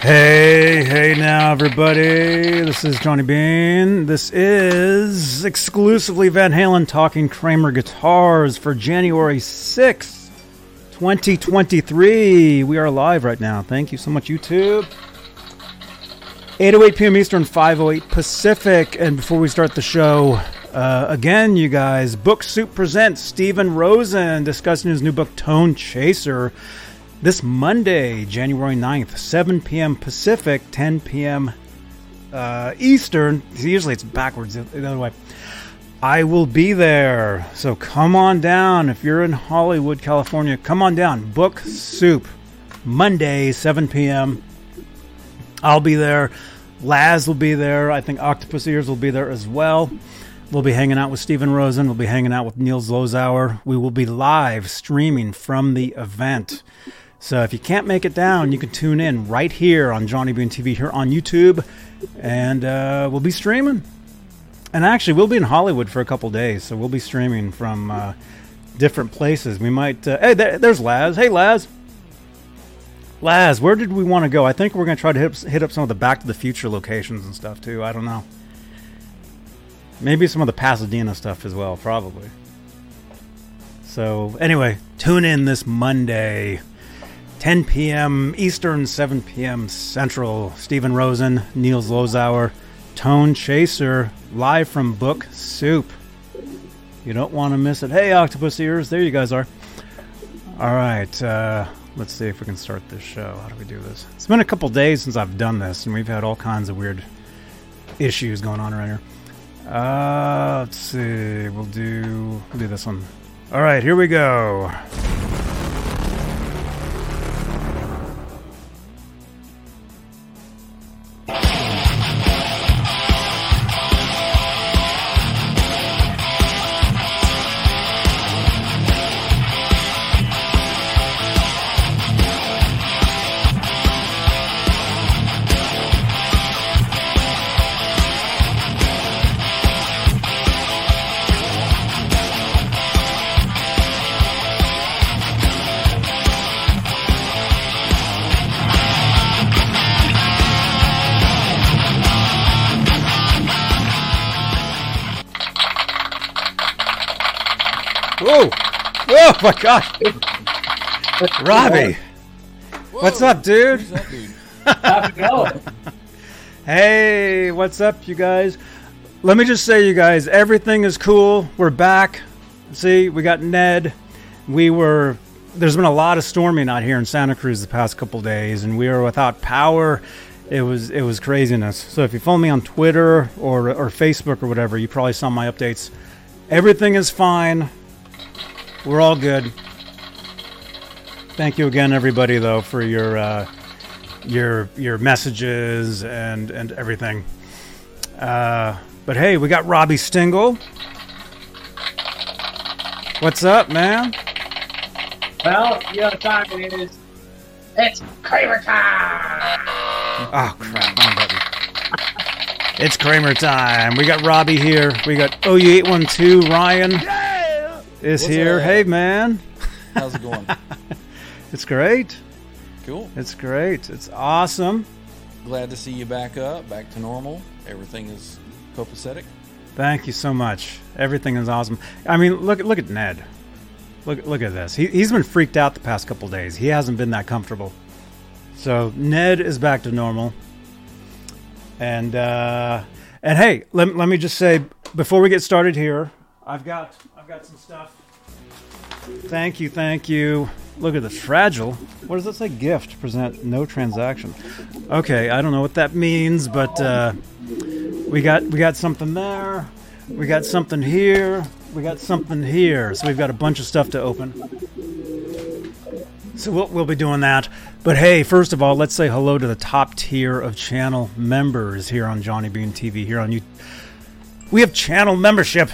Hey, hey now, everybody. This is Johnny Bean. This is exclusively Van Halen talking Kramer guitars for January 6th, 2023. We are live right now. Thank you so much, YouTube. 8.08 p.m. Eastern, 5.08 Pacific. And before we start the show, uh, again, you guys, Book Soup presents Stephen Rosen discussing his new book, Tone Chaser this Monday, January 9th, 7 p.m. Pacific, 10 p.m. Uh, Eastern. Usually it's backwards the other way. I will be there. So come on down. If you're in Hollywood, California, come on down. Book Soup, Monday, 7 p.m. I'll be there. Laz will be there. I think Octopus Ears will be there as well. We'll be hanging out with Stephen Rosen. We'll be hanging out with Niels Lozauer. We will be live streaming from the event. So if you can't make it down, you can tune in right here on Johnny Bean TV here on YouTube, and uh, we'll be streaming. And actually, we'll be in Hollywood for a couple days, so we'll be streaming from uh, different places. We might. Uh, hey, there, there's Laz. Hey, Laz. Laz, where did we want to go? I think we're going to try to hit, hit up some of the Back to the Future locations and stuff too. I don't know. Maybe some of the Pasadena stuff as well, probably. So, anyway, tune in this Monday. 10 p.m. Eastern, 7 p.m. Central. Stephen Rosen, Niels Lozauer, Tone Chaser, live from Book Soup. You don't want to miss it. Hey, Octopus Ears, there you guys are. All right, uh, let's see if we can start this show. How do we do this? It's been a couple days since I've done this, and we've had all kinds of weird issues going on around here. Uh, let's see. We'll do we'll do this one. All right, here we go. Oh my gosh! Robbie! What's up, dude? Who's that dude? How's it going? Hey, what's up, you guys? Let me just say, you guys, everything is cool. We're back. See, we got Ned. We were. There's been a lot of storming out here in Santa Cruz the past couple days, and we were without power. It was it was craziness. So if you follow me on Twitter or or Facebook or whatever, you probably saw my updates. Everything is fine. We're all good. Thank you again, everybody, though, for your uh, your your messages and and everything. Uh, but hey, we got Robbie Stingle. What's up, man? Well, you know what time it is. It's Kramer time! Oh crap! It's Kramer time. We got Robbie here. We got OU812 Ryan is What's here. up? Hey, man. How's it going? It's great. cool. It's great. It's awesome. Glad to see you back up, back to normal. Everything is copacetic. Thank you so much. Everything is awesome. I mean, look look at Ned. Look look at this. He he's been freaked out the past couple days. He hasn't been that comfortable. So Ned is back to normal. And uh, and hey, let, let me just say before we get started here, I've got Got some stuff. Thank you, thank you. Look at this fragile. What does that say? Gift present no transaction. Okay, I don't know what that means, but uh, we got we got something there. We got something here. We got something here. So we've got a bunch of stuff to open. So we'll, we'll be doing that. But hey, first of all, let's say hello to the top tier of channel members here on Johnny Bean TV. Here on you, we have channel membership,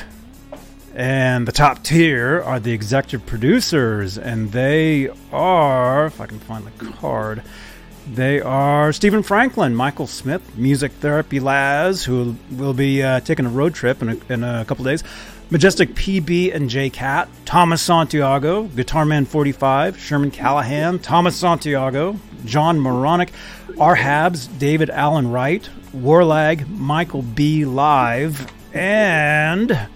and the top tier are the executive producers, and they are, if I can find the card, they are Stephen Franklin, Michael Smith, Music Therapy Laz, who will be uh, taking a road trip in a, in a couple days. Majestic PB and J Cat, Thomas Santiago, Guitar Man 45, Sherman Callahan, Thomas Santiago, John Moronic, our Habs, David Allen Wright, Warlag, Michael B. Live, and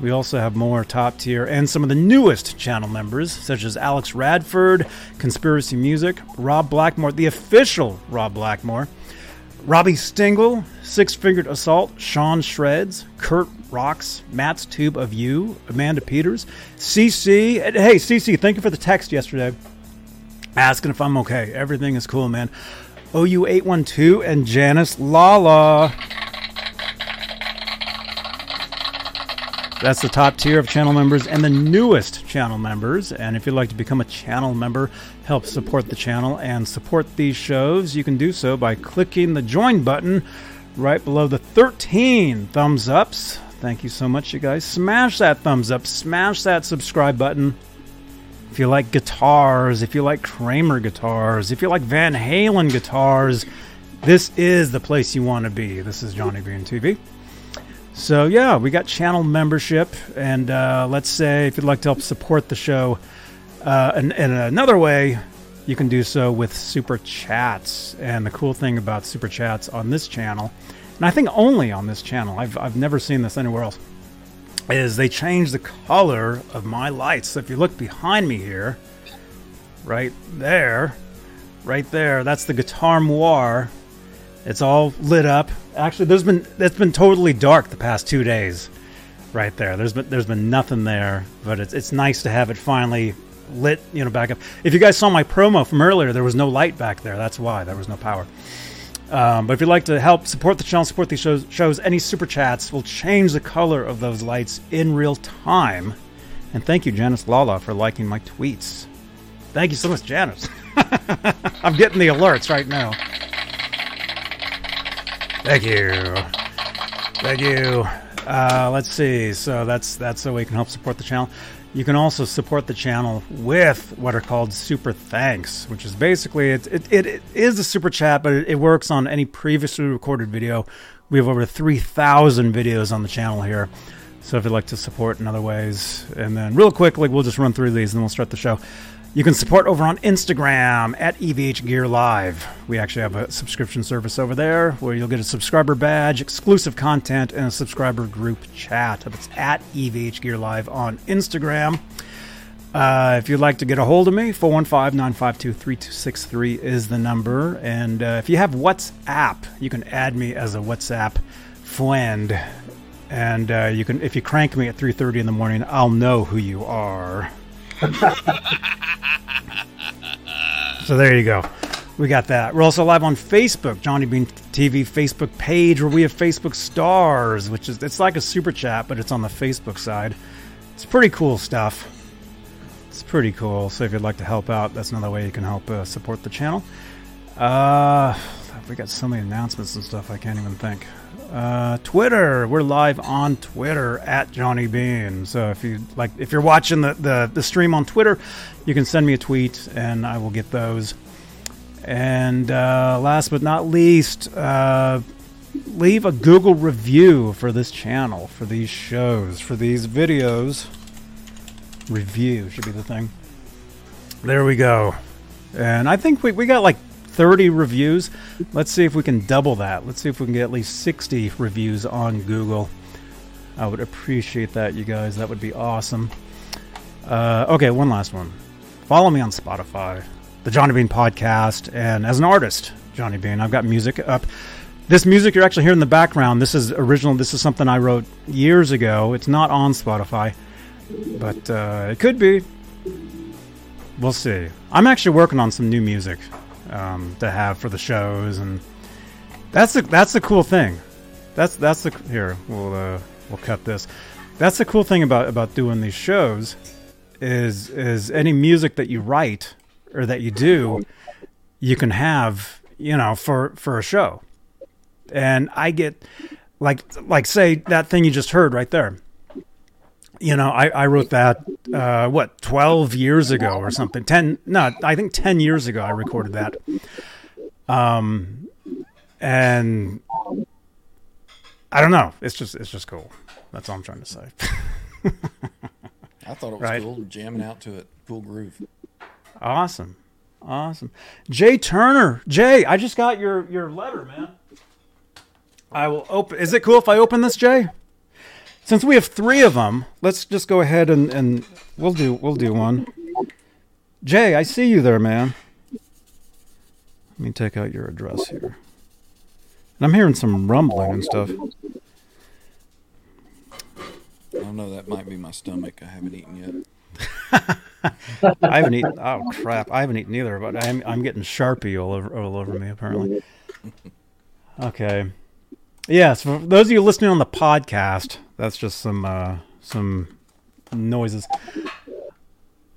we also have more top tier and some of the newest channel members, such as Alex Radford, Conspiracy Music, Rob Blackmore, the official Rob Blackmore, Robbie Stingle, Six Fingered Assault, Sean Shreds, Kurt Rocks, Matt's Tube of You, Amanda Peters, CC. Hey, CC, thank you for the text yesterday asking if I'm okay. Everything is cool, man. OU812 and Janice Lala. That's the top tier of channel members and the newest channel members. And if you'd like to become a channel member, help support the channel and support these shows, you can do so by clicking the join button right below the 13 thumbs ups. Thank you so much, you guys. Smash that thumbs up, smash that subscribe button. If you like guitars, if you like Kramer guitars, if you like Van Halen guitars, this is the place you want to be. This is Johnny Bean TV. So yeah, we got channel membership, and uh, let's say if you'd like to help support the show, uh, in, another way, you can do so with super chats. And the cool thing about super chats on this channel, and I think only on this channel, I've I've never seen this anywhere else, is they change the color of my lights. So if you look behind me here, right there, right there, that's the Guitar Noir. It's all lit up. Actually, there's been it's been totally dark the past two days, right there. There's been there's been nothing there, but it's it's nice to have it finally lit, you know, back up. If you guys saw my promo from earlier, there was no light back there. That's why there was no power. Um, but if you'd like to help support the channel, support these shows, shows, any super chats will change the color of those lights in real time. And thank you, Janice Lala, for liking my tweets. Thank you so much, Janice. I'm getting the alerts right now. Thank you. Thank you. Uh, let's see. So that's that's the way you can help support the channel. You can also support the channel with what are called super thanks, which is basically it, it, it is a super chat, but it, it works on any previously recorded video. We have over 3,000 videos on the channel here. So if you'd like to support in other ways, and then real quick, like we'll just run through these and we'll start the show. You can support over on Instagram at EVH Gear Live. We actually have a subscription service over there where you'll get a subscriber badge, exclusive content, and a subscriber group chat. It's at EVH Gear Live on Instagram. Uh, if you'd like to get a hold of me, 415 952 3263 is the number. And uh, if you have WhatsApp, you can add me as a WhatsApp friend. And uh, you can, if you crank me at 3:30 in the morning, I'll know who you are. so there you go. We got that. We're also live on Facebook, Johnny Bean TV Facebook page, where we have Facebook stars, which is it's like a super chat, but it's on the Facebook side. It's pretty cool stuff. It's pretty cool. So if you'd like to help out, that's another way you can help uh, support the channel. Uh, we got so many announcements and stuff I can't even think. Uh, Twitter, we're live on Twitter at Johnny Bean. So if you like, if you're watching the, the the stream on Twitter, you can send me a tweet and I will get those. And uh, last but not least, uh, leave a Google review for this channel, for these shows, for these videos. Review should be the thing. There we go. And I think we, we got like 30 reviews. Let's see if we can double that. Let's see if we can get at least 60 reviews on Google. I would appreciate that, you guys. That would be awesome. Uh, okay, one last one. Follow me on Spotify, the Johnny Bean Podcast, and as an artist, Johnny Bean, I've got music up. This music you're actually hearing in the background, this is original. This is something I wrote years ago. It's not on Spotify, but uh, it could be. We'll see. I'm actually working on some new music um, to have for the shows, and that's the that's the cool thing. That's that's the here we'll uh, we'll cut this. That's the cool thing about about doing these shows is is any music that you write or that you do, you can have you know for for a show, and I get like like say that thing you just heard right there you know, I, I wrote that uh, what twelve years ago or something. Ten, no, I think ten years ago I recorded that. Um, and I don't know. It's just it's just cool. That's all I'm trying to say. I thought it was Right. cool jamming out to it. Cool groove. awesome, Awesome. Jay Turner. Jay, I just got your your letter, man. I will open. Is it cool if I open this, Jay? Since we have three of them, let's just go ahead and, and we'll do we'll do one. Jay, I see you there, man. Let me take out your address here. And I'm hearing some rumbling and stuff. I don't know. That might be my stomach. I haven't eaten yet. I haven't eaten. Oh crap! I haven't eaten either, but I'm I'm getting sharpie all over all over me apparently. Okay. Yes, for those of you listening on the podcast, that's just some uh, some noises.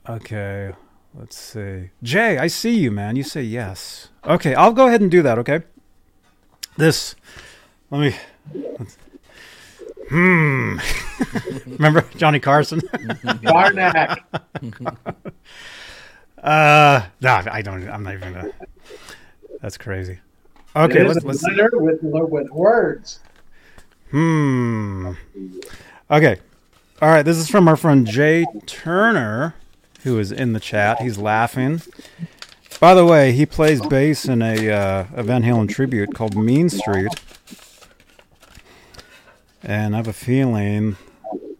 Okay, let's see. Jay, I see you, man. You say yes. Okay, I'll go ahead and do that. Okay. This. Let me. Hmm. Remember Johnny Carson? Carnac. Uh, no, I don't. I'm not even gonna. That's crazy. Okay, let's. let's with with words. hmm. Okay. All right. This is from our friend Jay Turner, who is in the chat. He's laughing. By the way, he plays bass in a, uh, a Van Halen tribute called Mean Street. And I have a feeling.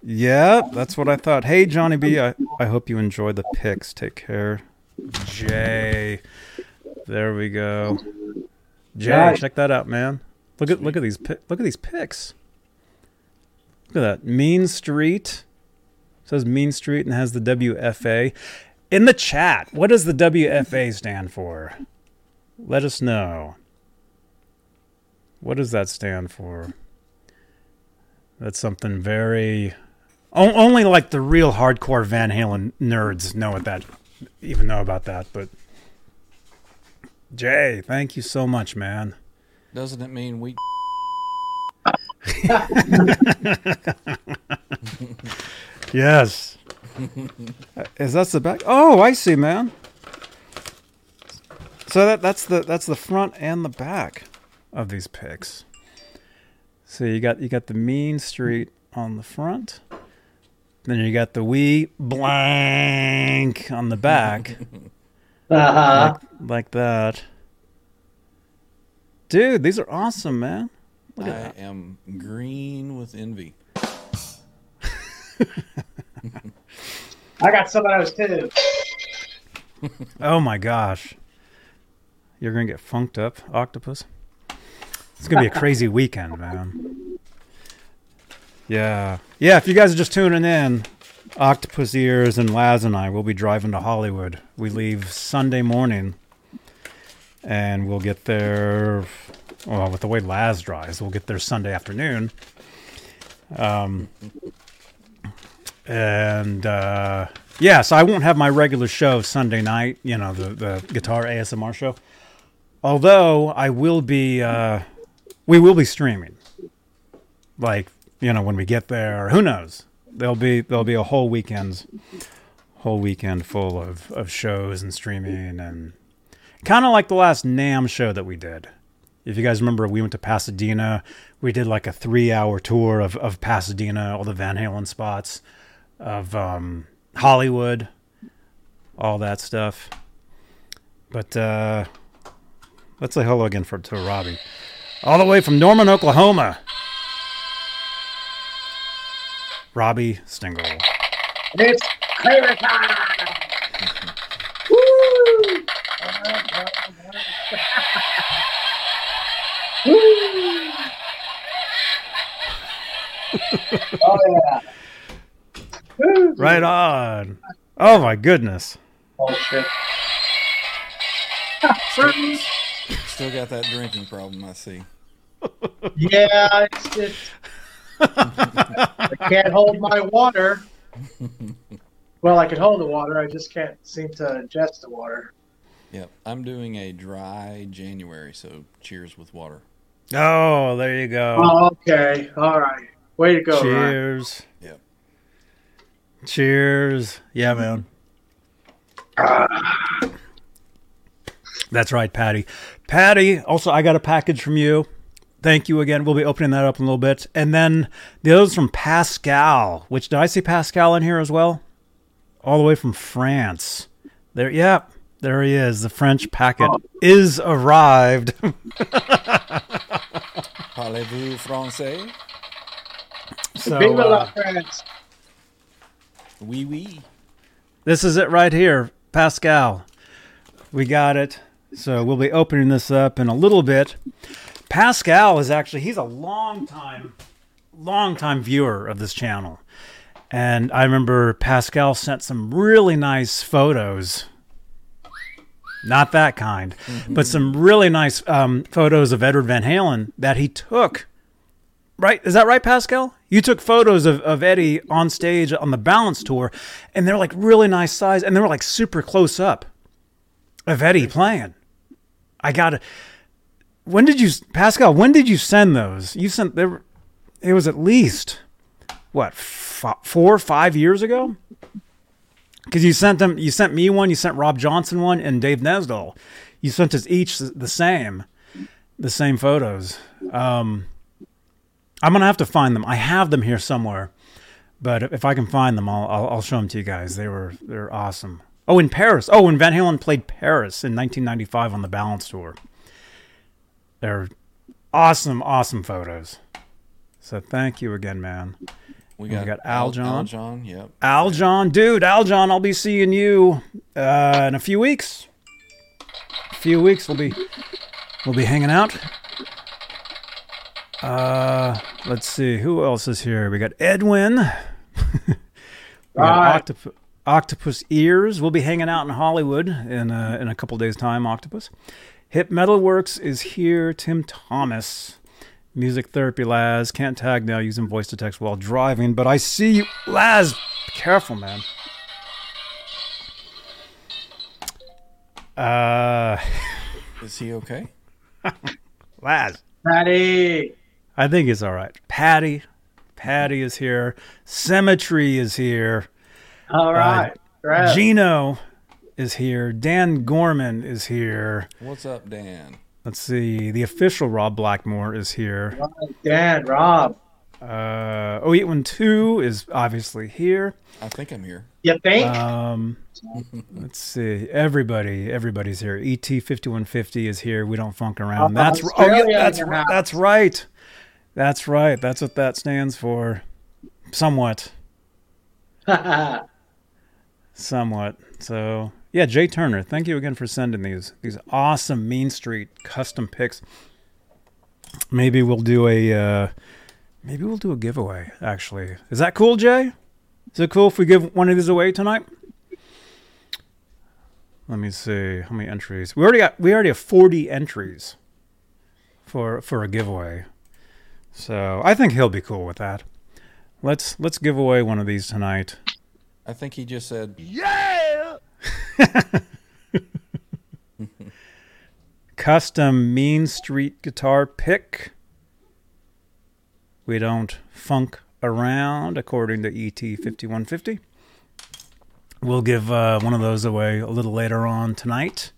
Yeah, that's what I thought. Hey, Johnny B, I, I hope you enjoy the pics. Take care. Jay. There we go. Jay, Nice. check that out, man. Look at look at these look at these pics. Look at that. Mean Street. says Mean Street and has the WFA. In the chat, what does the WFA stand for? Let us know. What does that stand for? That's something very. O- only like the real hardcore Van Halen nerds know what that, even know about that. But Jay, thank you so much, man. Doesn't it mean we? Yes. Is that the back? Oh, I see, man. So that that's the that's the front and the back of these pics. So you got you got the mean street on the front. Then you got the wee blank on the back, Uh huh. like, like that. Dude, these are awesome, man. Look I that. am green with envy. I got some of those too. Oh my gosh. You're going to get funked up, Octopus. It's going to be a crazy weekend, man. Yeah. Yeah, if you guys are just tuning in, Octopus Ears and Laz and I will be driving to Hollywood. We leave Sunday morning and we'll get there. Well, with the way Laz drives, we'll get there Sunday afternoon. Um, and uh, yeah, so I won't have my regular show Sunday night. You know, the the guitar ASMR show. Although I will be, uh, we will be streaming. Like you know, when we get there, who knows? There'll be there'll be a whole weekend's whole weekend full of of shows and streaming and kind of like the last Nam show that we did. If you guys remember, we went to Pasadena. We did like a three-hour tour of, of Pasadena, all the Van Halen spots, of um, Hollywood, all that stuff. But uh, let's say hello again for to Robbie, all the way from Norman, Oklahoma. Robbie Stingle. It's Kramer time. Woo! Woo! oh yeah. Woo! Right on. Oh my goodness. Oh shit. Still got that drinking problem. I see. Yeah, it's just I can't hold my water. Well, I can hold the water. I just can't seem to ingest the water. Yep, I'm doing a dry January, so cheers with water. Oh, there you go. Oh, okay. All right. Way to go, Ryan. Cheers. Yep. Cheers. Yeah, man. Ah. That's right, Patty. Patty, also, I got a package from you. Thank you again. We'll be opening that up in a little bit. And then the other's from Pascal, which did I see Pascal in here as well? All the way from France. There, yeah. there he is. The French packet is arrived. Parlez-vous français? so Viva la uh, France. Oui, oui. this is it right here, Pascal. We got it. So we'll be opening this up in a little bit. Pascal is actually he's a long time, long time viewer of this channel, and I remember Pascal sent some really nice photos. Not that kind, but some really nice um, photos of Edward Van Halen that he took Right? Is that right, Pascal? You took photos of, of Eddie on stage on the balance tour, and they're like really nice size, and they were like super close up of Eddie playing. I got to. When did you, Pascal? When did you send those? You sent there. It was at least what f- four, five years ago. Because you sent them, you sent me one, you sent Rob Johnson one, and Dave Nesdall. You sent us each the same, the same photos. Um, I'm gonna have to find them. I have them here somewhere, but if I can find them, I'll I'll, I'll show them to you guys. They were they're awesome. Oh, in Paris. Oh, when Van Halen played Paris in 1995 on the Balance tour. They're awesome, awesome photos. So thank you again, man. We We got, got Al John. Al John, yep. Al John, dude, Al John, I'll be seeing you uh, in a few weeks. A few weeks, we'll be we'll be hanging out. Uh, let's see who else is here. We got Edwin. we got Octop- Octopus Ears. We'll be hanging out in Hollywood in uh, in a couple days' time. Octopus. Hip Metal Works is here. Tim Thomas. Music Therapy Laz. Can't tag now using voice to text while driving, but I see you. Laz, be careful, man. Uh, Is he okay? Laz. Patty. I think he's all right. Patty. Patty is here. Symmetry is here. All right. Great. Gino is here. Dan Gorman is here. What's up, Dan? Let's see. The official Rob Blackmore is here. Right, Dan, Rob. Uh, 0812 is obviously here. I think I'm here. You think? Um, let's see. Everybody, everybody's here. ET fifty one fifty is here. We don't funk around. Uh, That's oh yeah, that's right. That's right. That's right. That's what that stands for. Somewhat, somewhat. So yeah, Jay Turner. Thank you again for sending these these awesome Mean Street custom picks. Maybe we'll do a uh, maybe we'll do a giveaway. Actually, is that cool, Jay? Is it cool if we give one of these away tonight? Let me see how many entries. We already got we already have 40 entries for for a giveaway. So, I think he'll be cool with that. Let's let's give away one of these tonight. I think he just said, Custom Mean Street guitar pick. We don't funk around according to E ET 5150. We'll give uh, one of those away a little later on tonight.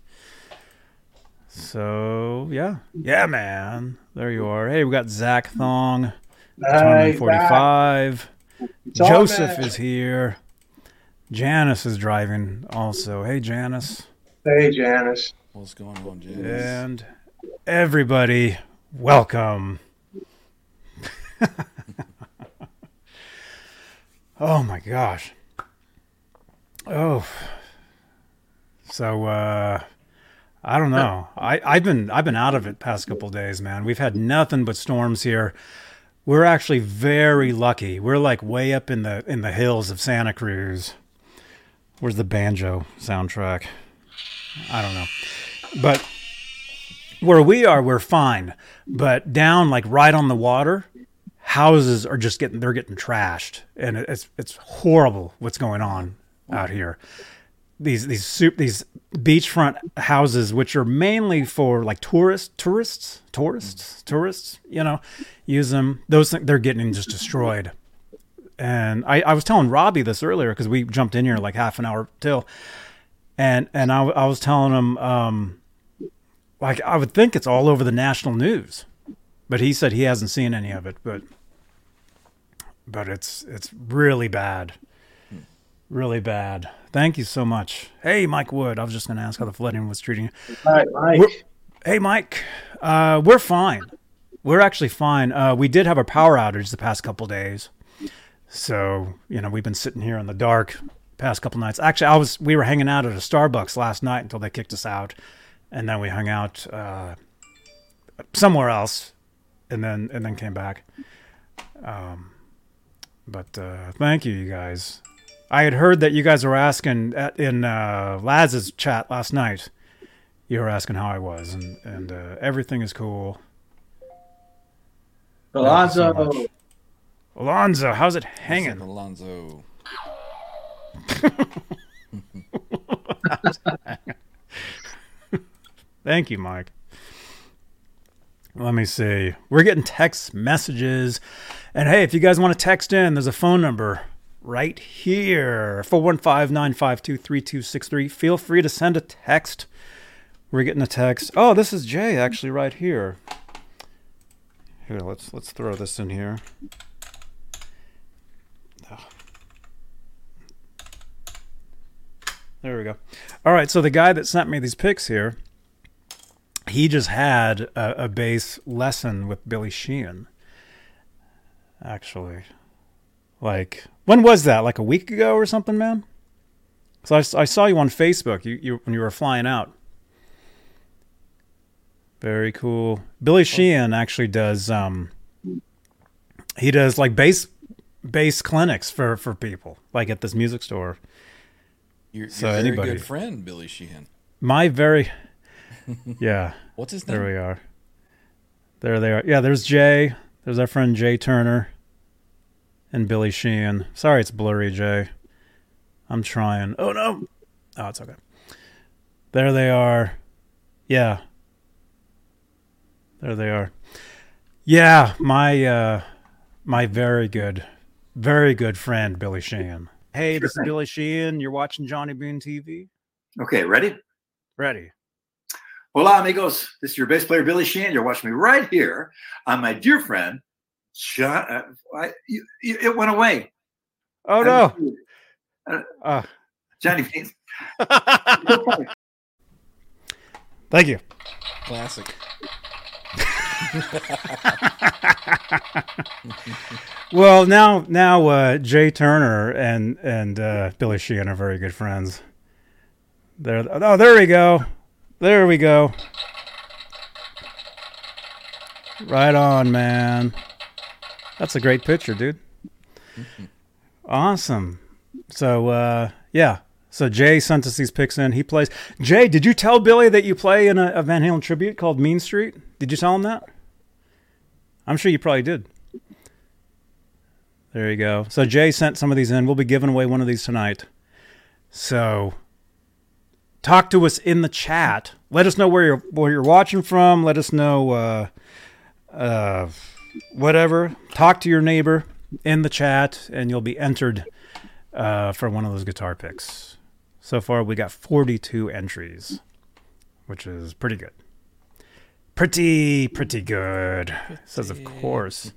So, yeah. Yeah, man. There you are. Hey, we got Zach Thong, Hey, 45. Joseph is here. Janice is driving also. Hey, Janice. Hey, Janice. What's going on, Janice? And everybody, welcome. oh my gosh. Oh. So uh I don't know. I, I've been I've been out of it past couple days, man. We've had nothing but storms here. We're actually very lucky. We're like way up in the in the hills of Santa Cruz. Where's the banjo soundtrack? I don't know. But where we are, we're fine. But down, like right on the water, houses are just getting they're getting trashed, and it's it's horrible what's going on out here. These these soup these beachfront houses, which are mainly for like tourists, tourists, tourists, tourists, you know, use them. Those things they're getting just destroyed. And I, I was telling Robbie this earlier because we jumped in here like half an hour till, and and I, I was telling him um, like I would think it's all over the national news, but he said he hasn't seen any of it. But but it's it's really bad. really bad. Thank you so much. Hey, Mike Wood. I was just going to ask how the flooding was treating you. Right, Mike. We're- Hey, Mike. Uh, we're fine. We're actually fine. Uh, we did have a power outage the past couple days, so you know we've been sitting here in the dark past couple nights. Actually, I was we were hanging out at a Starbucks last night until they kicked us out, and then we hung out uh, somewhere else, and then and then came back. Um, but uh, thank you, you guys. I had heard that you guys were asking at, in uh, Laz's chat last night. You were asking how I was, and and uh, everything is cool. Alonzo. So. Alonzo, how's it hanging? Alonzo? Thank you, Mike. Let me see. We're getting text messages. And hey, if you guys want to text in, there's a phone number right here 415 952 3263. Feel free to send a text. We're getting a text. Oh, this is Jay actually right here. Here, let's let's throw this in here. There we go. All right, so the guy that sent me these pics here, he just had a, a bass lesson with Billy Sheehan. Actually, like when was that? Like a week ago or something, man. So I saw you on Facebook. You, you when you were flying out. Very cool. Billy Sheehan actually does. Um, he does like bass bass clinics for for people, like at this music store. Your, your So very anybody- good friend, Billy Sheehan. My very, yeah. What's his name? There we are. There they are. Yeah, there's Jay. There's our friend Jay Turner and Billy Sheehan. Sorry it's blurry, Jay. I'm trying. Oh no. Oh, it's okay. There they are. Yeah. There they are. Yeah, my uh my very good very good friend Billy Sheehan. Hey, this is Billy Sheehan. You're watching Johnny Boone TV. Okay, ready? Ready. Hola, amigos. This is your bass player, Billy Sheehan. You're watching me right here on my dear friend, John. Uh, I, you, you, it went away. Oh no. Uh, Johnny Phoenix. Thank you. Classic. Well, now now uh, Jay Turner and and uh, Billy Sheehan are very good friends. There, oh, there we go, there we go. Right on, man. That's a great picture, dude. Awesome. So, uh, yeah. So Jay sent us these picks in. He plays. Jay, did you tell Billy that you play in a, a Van Halen tribute called Mean Street? Did you tell him that? I'm sure you probably did. There you go. So Jay sent some of these in. We'll be giving away one of these tonight. So talk to us in the chat. Let us know where you're where you're watching from. Let us know uh, uh, whatever. Talk to your neighbor in the chat, and you'll be entered uh, for one of those guitar picks. So far, we got 42 entries, which is pretty good. Pretty, pretty good. Says, of course.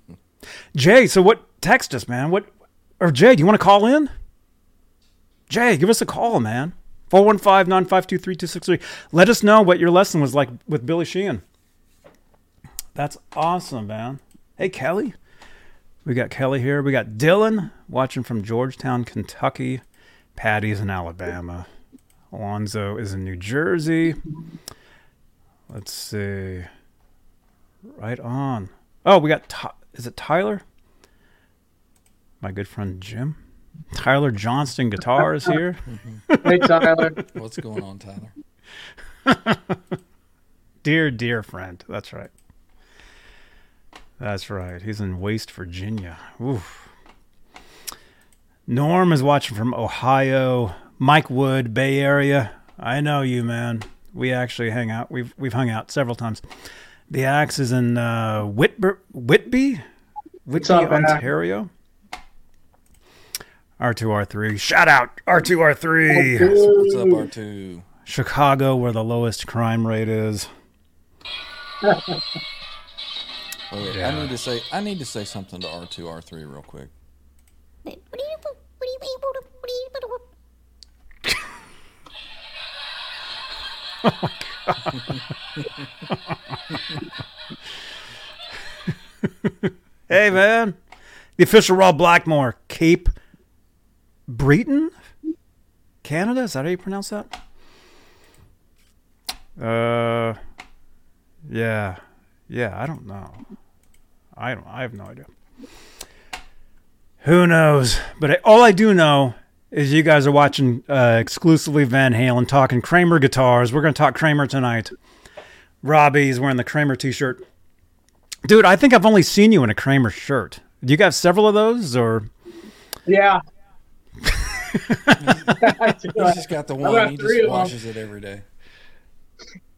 Jay, so what? Text us, man. What? Or Jay, do you want to call in? Jay, give us a call, man. 415 952 3263. Let us know what your lesson was like with Billy Sheehan. That's awesome, man. Hey, Kelly. We got Kelly here. We got Dylan watching from Georgetown, Kentucky. Patty's in Alabama. Alonzo is in New Jersey. Let's see. Right on. Oh, we got. Ty- is it Tyler? My good friend Jim. Tyler Johnston Guitar is here. Hey, Tyler. What's going on, Tyler? Dear, dear friend. That's right. That's right. He's in Waste, Virginia. Oof. Norm is watching from Ohio. Mike Wood, Bay Area. I know you, man. We actually hang out. We've we've hung out several times. The axe is in uh, Whitby, Whitby, Whitby, up, Ontario. R2R3. Shout out R2R3. What's up, R2? Chicago, where the lowest crime rate is. Wait, wait, Yeah. I need to say I need to say something to R2, R3 real quick. What do you what do you what do you what do you hey, man. The official Rob Blackmore, Cape Breton, Canada. Is that how you pronounce that? Uh, yeah, yeah. I don't know. I don't. I have no idea. Who knows? But I, all I do know is you guys are watching uh, exclusively Van Halen, talking Kramer guitars. We're going to talk Kramer tonight. Robbie's wearing the Kramer T-shirt. Dude, I think I've only seen you in a Kramer shirt. Do you got several of those, or Yeah. I. He's just got the got one. He just of washes it every day.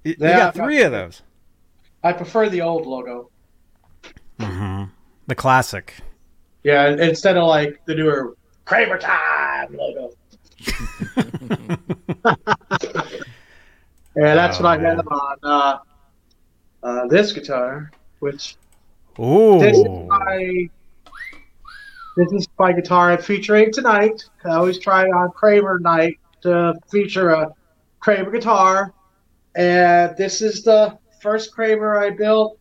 you, you Yeah, got I've got three of those? I prefer the old logo. The classic. Yeah, instead of like the newer Kramer Time logo. yeah, that's Oh, what I man. have on uh, uh, this guitar, which Ooh. this is my this is my guitar I'm featuring tonight. I always try on Kramer night to feature a Kramer guitar, and this is the first Kramer I built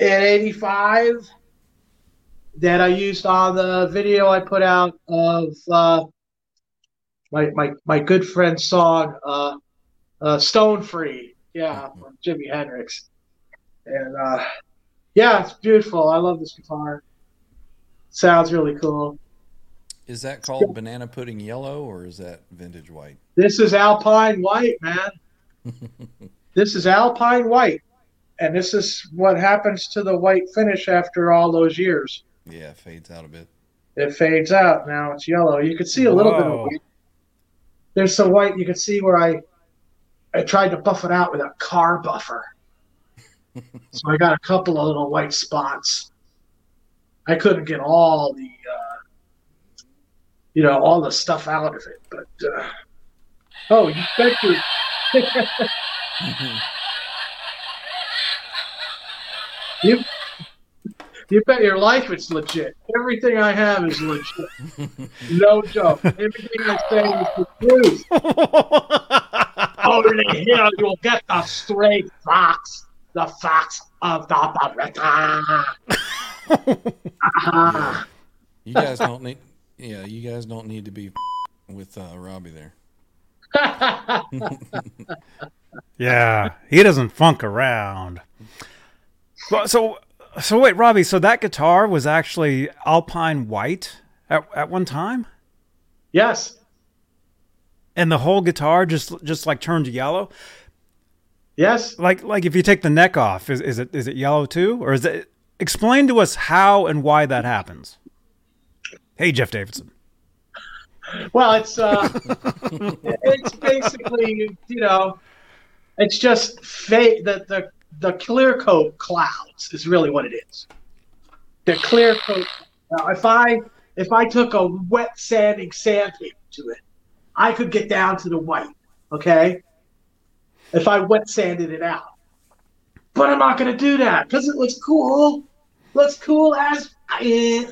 in '85 that I used on the video I put out of uh, my my my good friend's song uh, uh, "Stone Free." Yeah, from Jimi Hendrix, and uh, yeah, it's beautiful. I love this guitar. Sounds really cool. Is that called banana pudding yellow or is that vintage white? This is Alpine White, man. this is Alpine White, and this is what happens to the white finish after all those years. Yeah, it fades out a bit. It fades out. Now it's yellow. You can see a little bit of white. There's some white. You can see where I I tried to buff it out with a car buffer. so I got a couple of little white spots. I couldn't get all the uh, you know all the stuff out of it, but uh, oh, you bet your you you bet your life it's legit. Everything I have is legit. No joke. Everything I say is the truth. Over here you'll get the straight facts, the facts of the Barretta. You guys don't need. Yeah, you guys don't need to be with uh, Robbie there. Yeah, he doesn't funk around. So, so wait, Robbie. So that guitar was actually Alpine White at at one time, yes, and the whole guitar just just like turned yellow. yes. Like like if you take the neck off, is is it is it yellow too, or is it? Explain to us how and why that happens. Hey, Jeff Davidson. Well, it's uh, it's basically you know, it's just fate that the the clear coat clouds is really what it is. The clear coat. Now, if I if I took a wet sanding sandpaper to it, I could get down to the white. Okay. If I wet sanded it out, but I'm not going to do that because it looks cool. Looks cool as eh,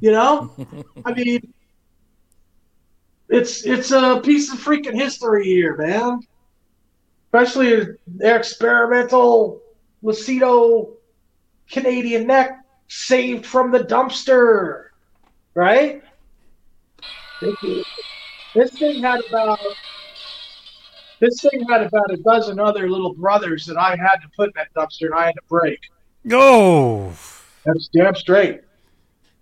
you know. I mean, it's it's a piece of freaking history here, man. Especially their experimental Lucido Canadian neck saved from the dumpster, right? This thing had about this thing had about a dozen other little brothers that I had to put in that dumpster and I had to break. Go. That's damn straight.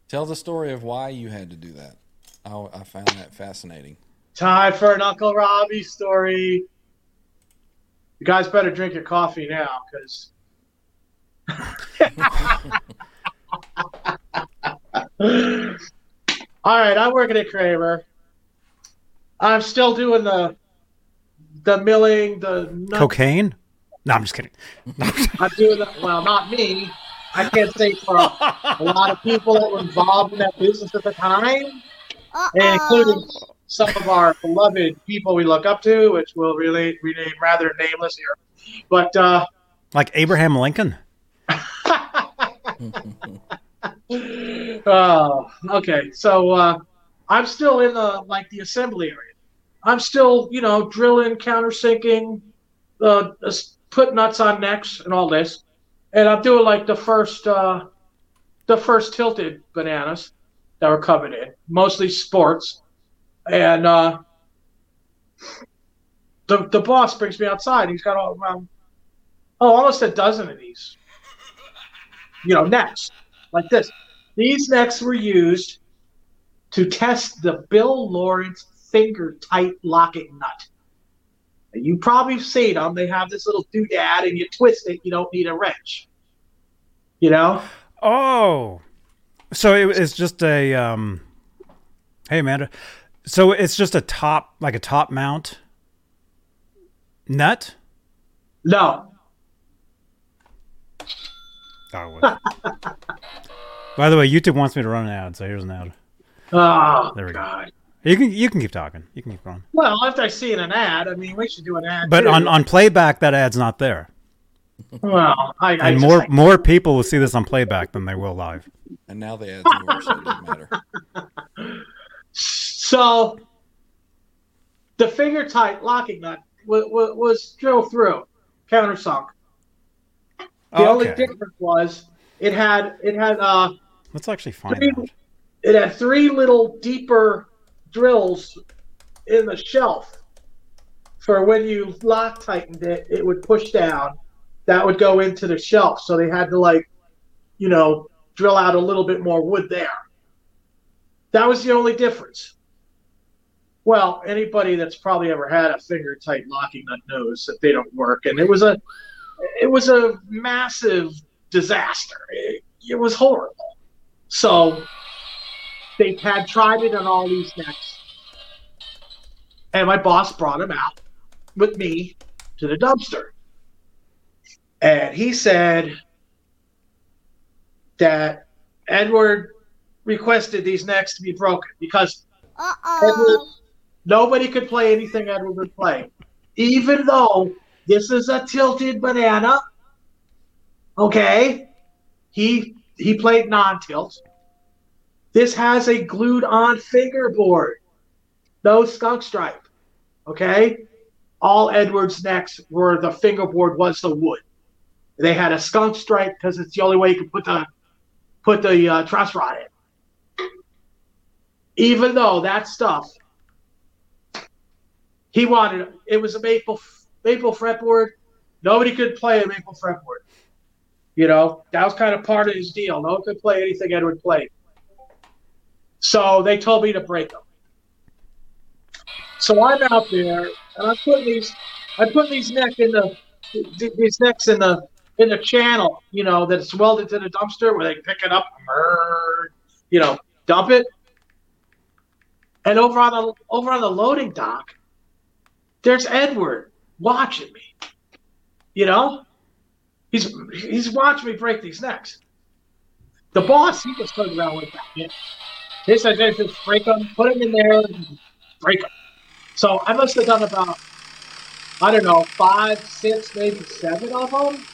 Tell the story of why you had to do that. I, I found that fascinating. Time for an Uncle Robbie story. You guys better drink your coffee now, because. All right, I'm working at Kramer. I'm still doing the the milling, the nut- Cocaine? No, I'm just kidding. I'm doing the, well, not me. I can't say for a, a lot of people that were involved in that business at the time, including some of our beloved people we look up to, which we'll really rename rather nameless here. But uh, Like Abraham Lincoln? oh, okay. So uh, I'm still in the like the assembly area. I'm still, you know, drilling, countersinking, uh, put nuts on necks and all this, and I'm doing like the first, uh, the first tilted bananas that were coming in, mostly sports, and uh, the the boss brings me outside. He's got all um, oh almost a dozen of these, you know, necks like this. These necks were used to test the Bill Lawrence finger tight locking nut. You probably seen them. They have this little doodad, and you twist it. You don't need a wrench. You know. Oh, so it, it's just a um. Hey, Amanda. So it's just a top, like a top mount nut. No. Oh, By the way, YouTube wants me to run an ad, so here's an ad. Oh, there we God. go. You can you can keep talking. You can keep going. Well, after I see an ad, I mean, we should do an ad. But too. on, on playback, that ad's not there. Well, I, I and more more people will see this on playback than they will live. And now the ads more, so it doesn't matter. So, the finger tight locking nut was, was drilled through, countersunk. The okay. only difference was it had it had uh. Let's actually find three, out. It had three little deeper drills in the shelf for when you lock tightened it, it would push down. That would go into the shelf. So they had to like, you know, drill out a little bit more wood there. That was the only difference. Well, anybody that's probably ever had a finger tight locking nut knows that they don't work, and it was a, it was a massive disaster. It, it was horrible. So they had tried it on all these necks. And my boss brought him out with me to the dumpster. And he said that Edward requested these necks to be broken because Uh Edward, nobody could play anything Edward would play. Even though this is a tilted banana, okay, he he played non-tilt. This has a glued on fingerboard, no skunk stripe. Okay? All Edwards necks were the fingerboard was the wood. They had a skunk stripe because it's the only way you can put the put the uh, truss rod in. Even though that stuff, he wanted it was a maple maple fretboard. Nobody could play a maple fretboard. You know that was kind of part of his deal. No one could play anything Edward played. So they told me to break them. So I'm out there and I'm putting these, I put these neck in the, these necks in the in the channel, you know, that's welded to the dumpster where they pick it up, you know, dump it. And over on the over on the loading dock, there's Edward watching me. You know, he's he's watching me break these necks. The boss, he just turned around with that. This I did just break them, put them in there, break them. So I must have done about, I don't know, five, six, maybe seven of them.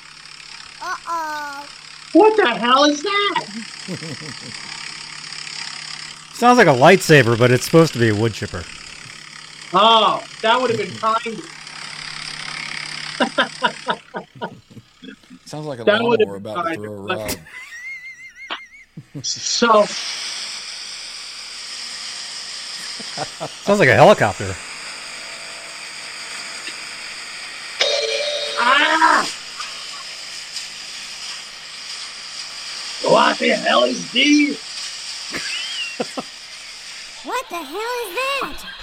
Uh oh. What the hell is that? Sounds like a lightsaber, but it's supposed to be a wood chipper. Oh, that would have been kind. Sounds like a that lawnmower about to throw a rod. so Sounds like a helicopter. Ah! What the hell is this? what the hell is that?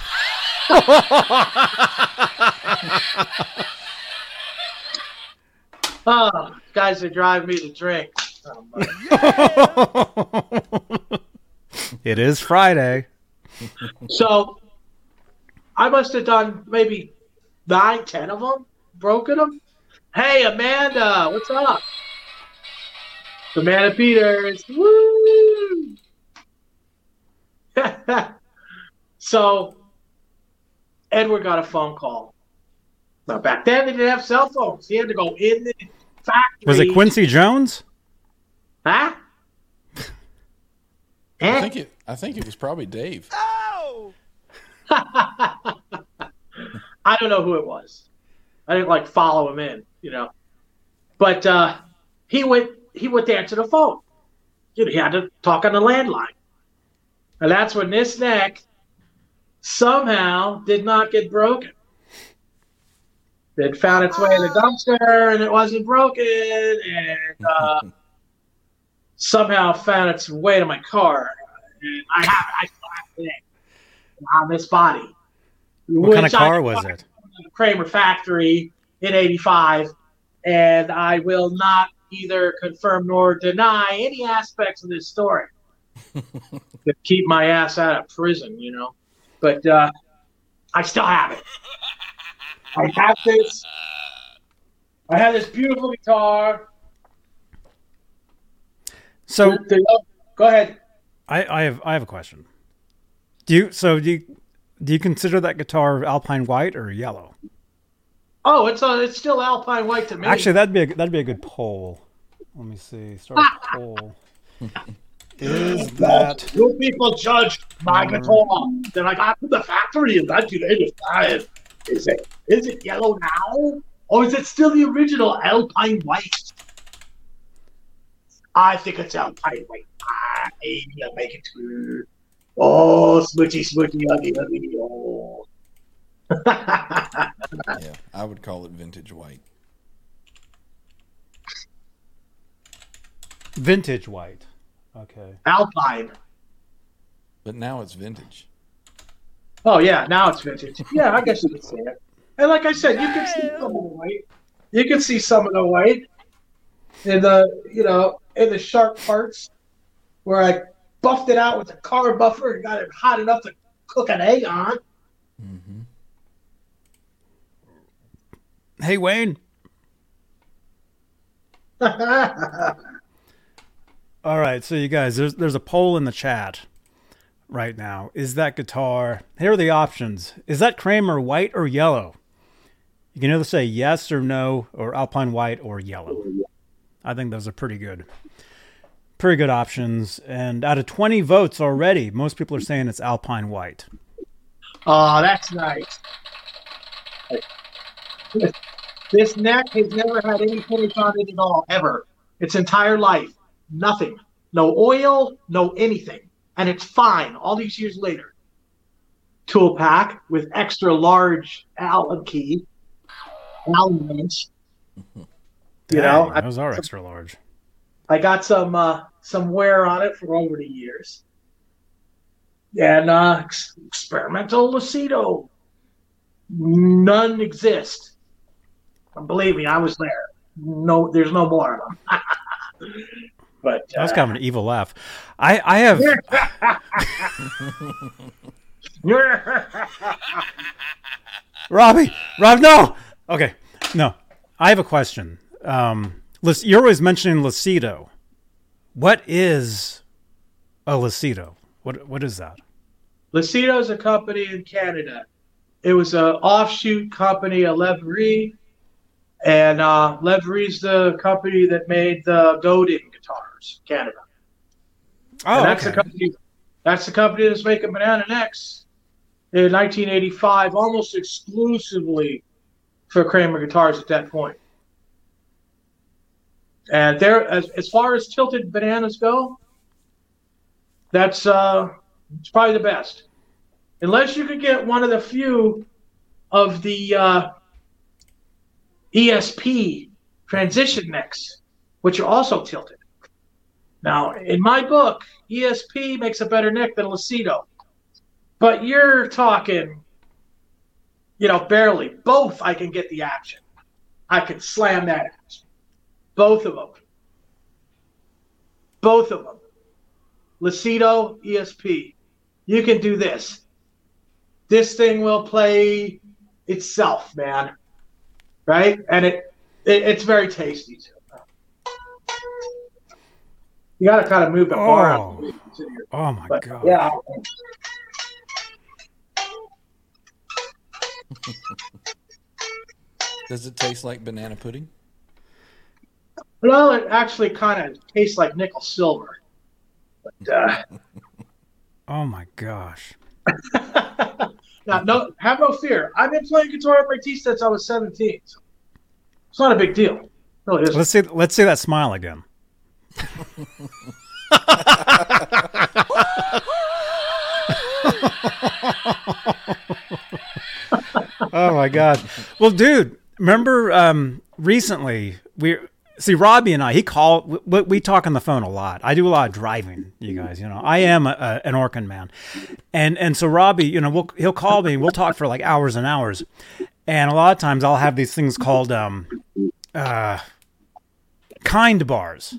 oh, guys are driving me to drink. It is Friday so I must have done maybe nine, ten of them, broken them. Hey, Amanda, what's up? Amanda Peters, woo! so Edward got a phone call. Now back then they didn't have cell phones. He had to go in the factory. Was it Quincy Jones? Huh? I think it. I think it was probably Dave. Oh. I don't know who it was. I didn't like follow him in, you know. But uh, he went he went to answer the phone. You know, he had to talk on the landline. And that's when this neck somehow did not get broken. It found its way in the dumpster and it wasn't broken and uh, somehow found its way to my car. And I have I still have today on this body. What kind of car was it? Kramer factory in 85 and I will not either confirm nor deny any aspects of this story to keep my ass out of prison, you know. But uh, I still have it. I have this. I have this beautiful guitar. So The- go ahead. I, I have I have a question. Do you so do you do you consider that guitar alpine white or yellow? Oh, it's uh, it's still Alpine White to me. Actually, that'd be a, that'd be a good poll. Let me see. Start a poll. Is that you people judge my guitar that I got from the factory in 1985. Is it is it yellow now, or is it still the original Alpine White? I think it's Alpine White. Maybe I'll make it to. Oh, smoochie, smoochie, huggy, huggy, oh. Yeah, I would call it vintage white. vintage white? Okay. Alpine. But now it's vintage. Oh yeah, now it's vintage. Yeah, I guess you could say it. And like I said, you can see some of the white. You can see some of the white in the you know in the sharp parts where I buffed it out with a car buffer and got it hot enough to cook an egg on. Mm-hmm. Hey Wayne. All right, so you guys, there's there's a poll in the chat right now. Is that guitar? Here are the options. Is that Kramer white or yellow? You can either say yes or no, or Alpine white or yellow. I think those are pretty good, pretty good options. And out of 20 votes already, most people are saying it's Alpine white. oh, that's nice. This neck has never had any finish on it at all, ever. Its entire life. Nothing. No oil, no anything. And it's fine all these years later. Tool pack with extra large Allen key, Allen wrench. You know, Dang, those are extra large. I got some uh, some wear on it for over the years. And uh, ex- experimental Lasido. None exist. And believe me, I was there. No, there's no more of them. but That was uh, kind of an evil laugh. I I have Robbie, Rob, no. Okay, no. I have a question. Um, Lis- you're always mentioning Lasido. What is a Lasido? What what is that? Lasido is a company in Canada. It was an offshoot company of Levry, and uh, Levry's the company that made the Godin guitars, Canada. Oh, and that's okay. the company. That's the company that's making Banana Necks in 1985, almost exclusively for Kramer guitars at that point. And there, as, as far as tilted bananas go, that's uh, it's probably the best. Unless you could get one of the few of the uh, ESP transition necks, which are also tilted. Now, in my book, ESP makes a better Nick than Lasido. But you're talking, you know, barely. Both I can get the action. I can slam that action. Both of them. Both of them. Lasido, ESP. You can do this. This thing will play itself, man. Right? And it, it it's very tasty too. You got to kind of move the bar. Oh. the way you consider your- Oh my But god. yeah, Does it taste like banana pudding? well, it actually kind of tastes like nickel silver. But, uh, Oh my gosh. Now, no, have no fear. I've been playing guitar with my teeth since I was 17. So it's not a big deal. It really isn't. Let's see. Let's see that smile again. oh my god! Well, dude, remember um, recently we see Robbie and I. He called. We, we talk on the phone a lot. I do a lot of driving. You guys, you know, I am a, a, an Orkin man, and and so Robbie, you know, we'll, he'll call me. We'll talk for like hours and hours, and a lot of times I'll have these things called um, uh, kind bars.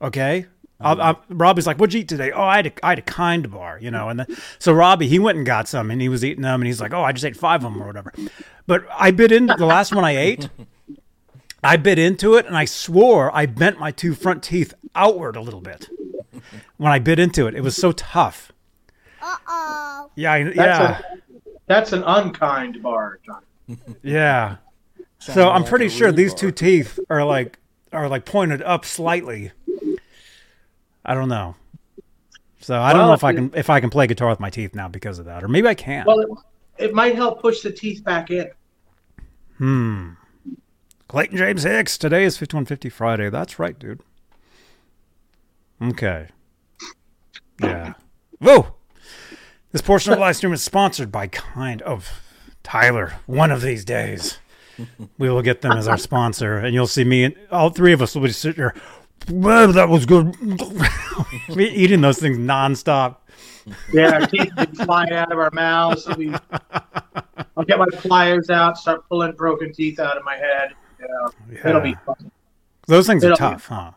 Okay. I'll, I'll, Robbie's like, "What'd you eat today?" Oh, I had a, I had a kind bar, you know. And then, so Robbie, he went and got some, and he was eating them, and he's like, "Oh, I just ate five of them or whatever." But I bit into the last one I ate. I bit into it, and I swore I bent my two front teeth outward a little bit when I bit into it. It was so tough. Uh oh. Yeah, I, That's, yeah, a, that's an unkind bar, John. yeah. Sounds So I'm like pretty a sure these bar. two teeth are like are like pointed up slightly. I don't know. So I don't know if I can if I can play guitar with my teeth now because of that, or maybe I can. Well, it, it might help push the teeth back in. Hmm. Clayton James Hicks. Today is 5150 Friday. That's right, dude. Okay. Yeah. Whoa. This portion of the live stream is sponsored by kind of Tyler. One of these days, we will get them as our sponsor, and you'll see me and all three of us will be sitting here. Well, that was good. we eating those things nonstop. Yeah, our teeth be flying out of our mouths. We, I'll get my pliers out, start pulling broken teeth out of my head. Yeah, it'll be fun. Those things are It'll be- tough, huh?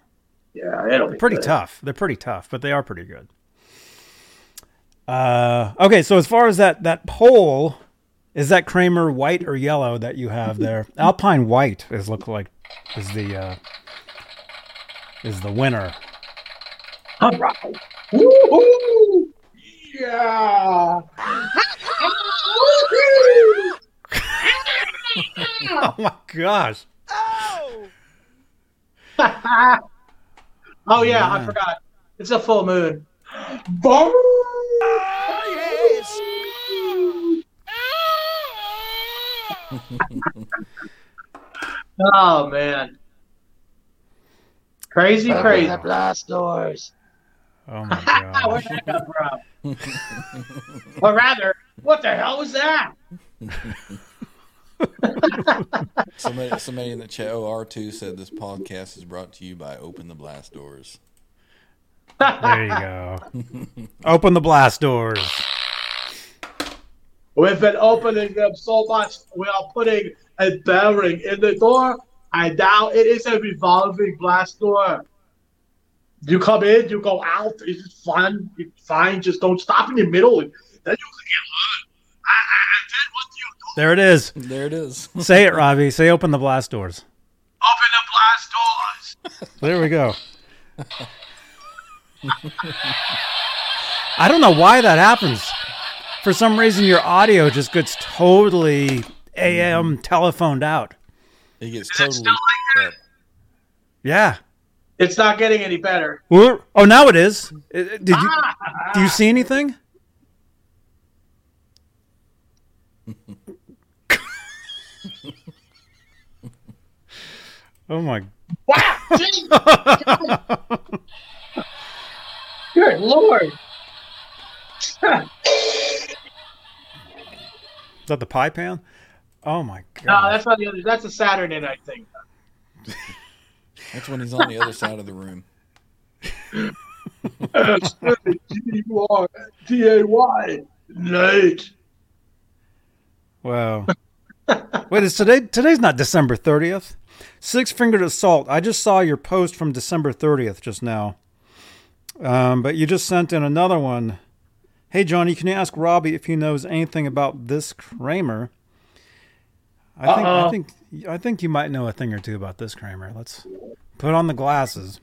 Yeah, it'll be pretty good. tough. They're pretty tough, but they are pretty good. Uh, okay, so as far as that that pole, is that Kramer white or yellow that you have there? Alpine white is look like is the uh, is the winner. All right. Woo-hoo! Yeah. Oh my gosh! oh, oh yeah, I forgot. It's a full moon. Boom! oh man. Crazy, crazy. Open the blast doors. Oh my Where'd gosh! that come from? or rather, what the hell was that? Somebody, somebody in the chat, oh, R2 said this podcast is brought to you by Open the Blast Doors. There you go. Open the blast doors. We've been opening them so much. We are putting a bearing in the door, and now it is a revolving blast door. You come in, you go out. It's fun. It's fine. Just don't stop in the middle. and Then you can get hurt. And then what you do? There it is. There it is. Say it, Robbie. Say open the blast doors. Open the blast doors. There we go. I don't know why that happens. For some reason, your audio just gets totally AM telephoned out. He gets it totally. still crap. Yeah. It's not getting any better. We're- Oh, now it is. Uh, Did you? Do you see anything? oh my! Wow! Good lord! Is that the pie pan? Oh my god! No, that's not the other. That's a Saturday night thing. That's when he's on the other side of the room. T-A-Y. Late. Wow. Wait, is today? Today's not December thirtieth. Six fingered assault. I just saw your post from December thirtieth just now. Um, but you just sent in another one. Hey Johnny, can you ask Robbie if he knows anything about this Kramer? I think I think I think you might know a thing or two about this Kramer. Let's put on the glasses.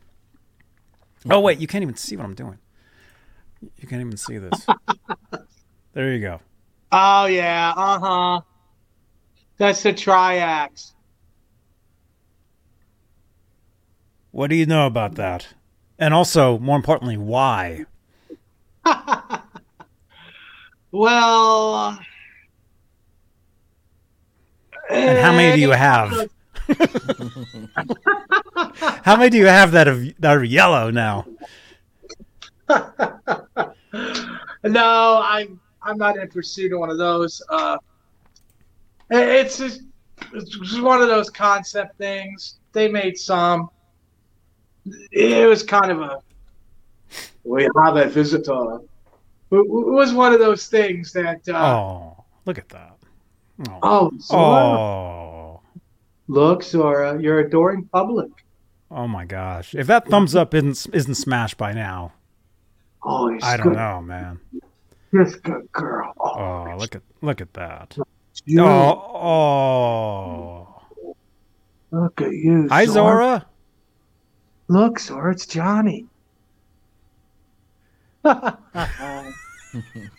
Oh wait, you can't even see what I'm doing. You can't even see this. there you go. Oh yeah. Uh huh. That's the triax. What do you know about that? And also, more importantly, why? Well, And how many do you have? how many do you have that are, that are yellow now? no, I'm I'm not in pursuit of one of those. Uh, it's just it's just one of those concept things. They made some. It was kind of a we have a visitor. It was one of those things that. Uh, oh, look at that! Oh, oh, Zora. oh, look, Zora, you're adoring public. oh my gosh! If that thumbs up isn't isn't smashed by now, Oh, I don't good. know, man. This good girl. Oh, Oh, look at look at that! you, Oh, oh. look at you. Hi, Zora. Look, Zora, it's Johnny.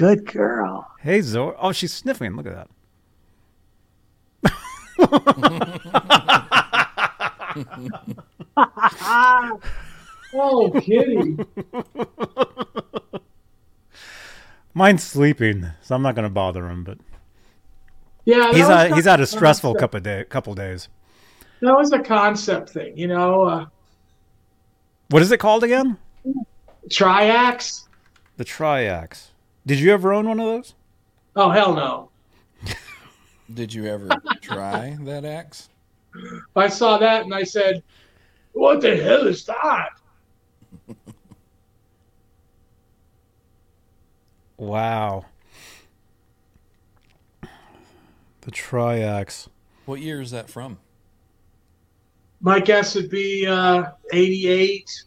Good girl. Hey, Zora. Oh, she's sniffing. Look at that. oh, kitty. Mine's sleeping, so I'm not going to bother him. But Yeah, he's was had, kind he's of had a stressful concept. couple of day, couple days. That was a concept thing, you know. Uh, What is it called again? triax. The Triax. Did you ever own one of those? Oh hell no! Did you ever try that axe? I saw that and I said, "What the hell is that?" Wow. The Triax. What year is that from? My guess would be uh, '88.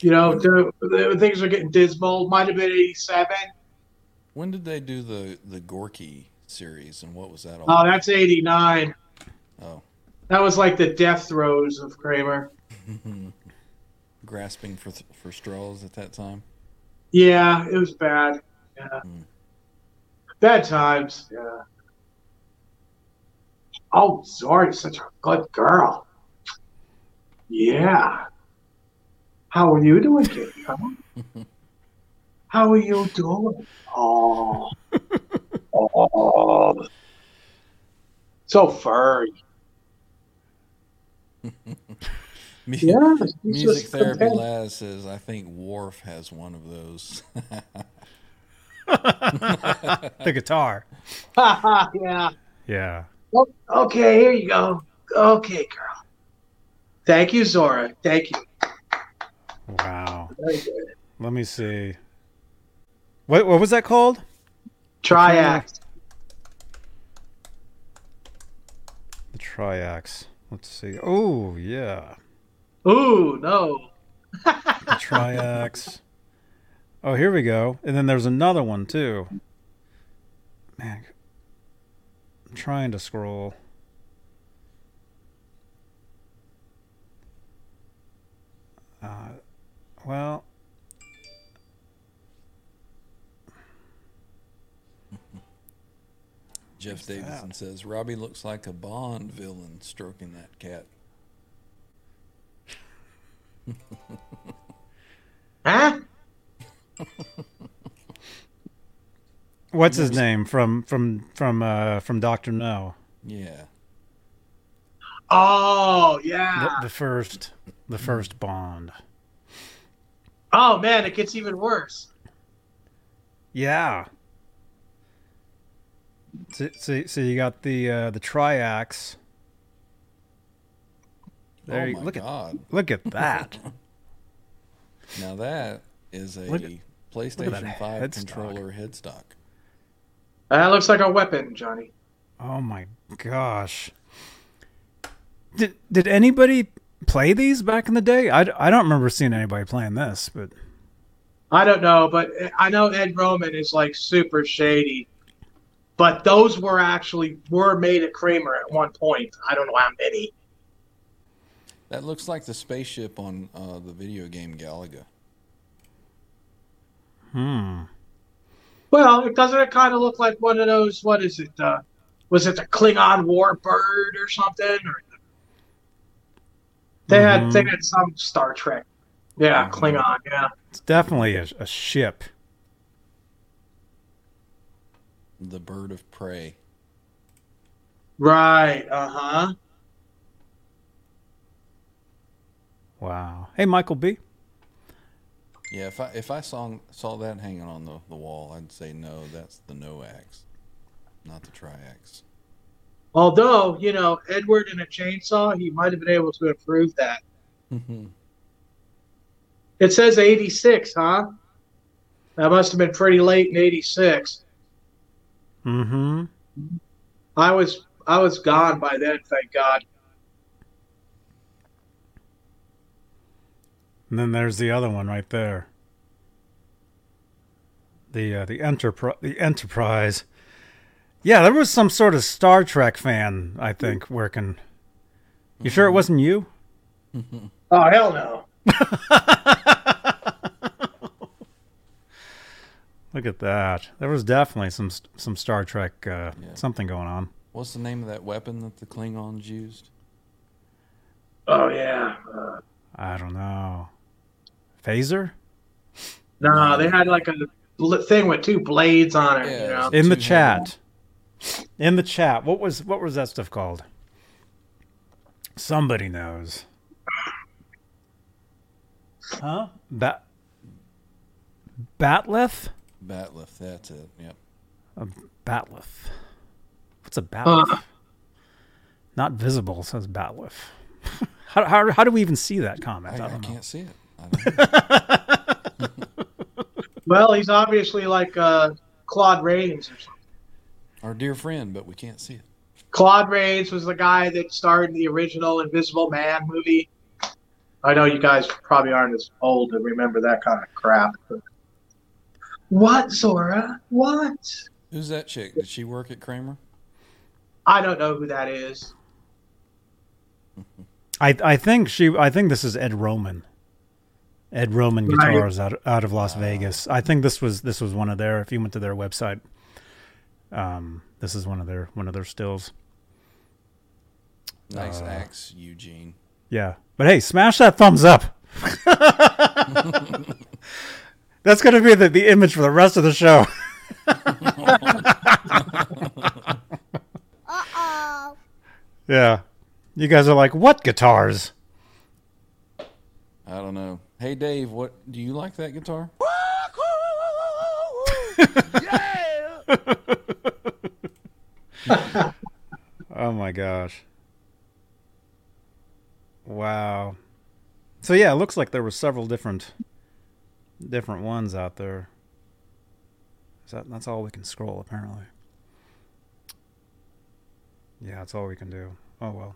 You know, the, the things are getting dismal. Might have been '87. When did they do the the Gorky series, and what was that all? Oh, that's '89. oh, That was like the death throes of Kramer. grasping for for straws at that time. Yeah, it was bad. Yeah. Hmm. Bad times. Yeah. Oh, Zori's such a good girl. Yeah. How are you doing, kitty? Huh? How are you doing? Oh. oh. So furry. Mu- Yeah. Music therapy content. Laz says, "I think Worf has one of those." the guitar. yeah. Yeah. Oh, Okay, here you go. Okay, girl. Thank you, Zora. Thank you. Wow. Let me see. What what was that called? Triax. The Triax. Let's see. Oh yeah. Ooh, no. The Triax. oh, here we go. And then there's another one too. Man, I'm trying to scroll. Uh, well, Jeff Davidson says Robbie looks like a Bond villain stroking that cat. Huh? what's his name from from from uh from Doctor No? Yeah, Oh, The, yeah. the first the first Bond. Oh, man, it gets even worse. Yeah. So, so, so you got the uh, the Triax. There, oh you my look at God! look at that. Now that is a Look PlayStation that Five headstock. controller headstock. That looks like a weapon, Johnny. oh my gosh. Did did anybody play these back in the day? I, I don't remember seeing anybody playing this, but I don't know, but I know Ed Roman is like super shady. But those were actually were made at Kramer at one point. I don't know how many. That looks like the spaceship on uh, the video game Galaga. hmm. Well, it doesn't it kind of look like one of those? What is it? Uh, was it the Klingon Warbird or something? Or they had they had some Star Trek. Yeah, Mhm. Klingon. Yeah. It's definitely a, a ship. The bird of prey. Right. Uh huh. Wow. Hey, Michael B. Yeah, if I if I saw saw that hanging on the, the wall, I'd say no. That's the no axe, not the triaxe. Although, you know, Edward in a chainsaw, he might have been able to improve that. It says 86, huh? That must have been pretty late in 86. Mm-hmm. I was I was gone by then, thank God. And then there's the other one right there. The uh, the enterprise. The Enterprise. Yeah, there was some sort of Star Trek fan, I think, working. You sure it wasn't you? Oh hell no. Look at that. There was definitely some some Star Trek uh, Yeah. something going on. What's the name of that weapon that the Klingons used? Oh yeah. Uh, I don't know. Phaser no, they had like a bl- thing with two blades on it. Yeah, you know? in the Two chat. In the chat. What was what was that stuff called? Somebody knows. Huh? Bat Batleth? Batleth. That's it. Yep. A batleth. What's a batleth? Uh. Not visible, says batleth. how, how, how do we even see that comment? I, I, I don't know. can't see it. I don't know. Well, he's obviously like uh, Claude Rains or something. Our dear friend, but we can't see it. Claude Rains was the guy that starred in the original Invisible Man movie. I know you guys probably aren't as old to remember that kind of crap. But... What, Zora? What? Who's that chick? Did she work at Kramer? I don't know who that is. I I think she I think this is Ed Roman. Ed Roman Right. guitars out out of Las ah. Vegas. I think this was this was one of their if you went to their website. Um this is one of their one of their stills. Nice Uh, axe, Eugene. Yeah. But hey, smash that thumbs up. That's going to be the, the image for the rest of the show. Uh-oh. Yeah. You guys are like, "What guitars?" I don't know. Hey Dave, what do you like that guitar? Oh my gosh. Wow. So yeah, it looks like there were several different different ones out there. Is that that's all we can scroll apparently. Yeah, that's all we can do. Oh well.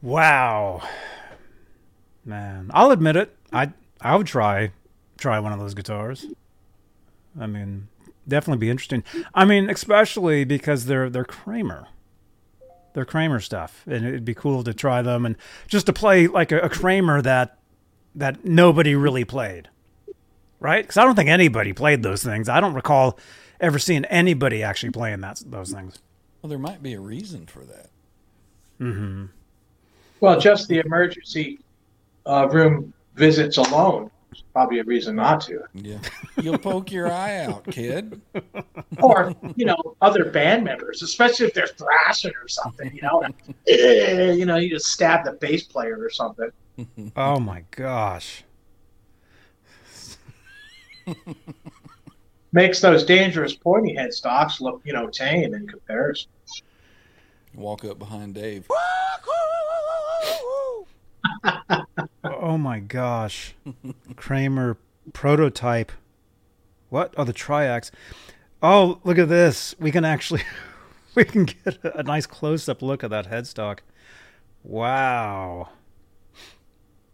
Wow. Man, I'll admit it. I I would try try one of those guitars. I mean, definitely be interesting. I mean, especially because they're they're Kramer. They're Kramer stuff, and it'd be cool to try them and just to play like a, a Kramer that that nobody really played, right? Because I don't think anybody played those things. I don't recall ever seeing anybody actually playing that those things. Well, there might be a reason for that. Mm-hmm. Well, just the emergency uh, room visits alone is probably a reason not to. Yeah. You'll poke your eye out, kid. Or, you know, other band members, especially if they're thrashing or something, you know. You know, you just stab the bass player or something. Oh my gosh. Makes those dangerous pointy head stocks look, you know, tame in comparison. Walk up behind Dave. Oh my gosh. Kramer prototype. What? Oh, the triax. Oh, look at this. We can actually we can get a, a nice close-up look at that headstock. Wow.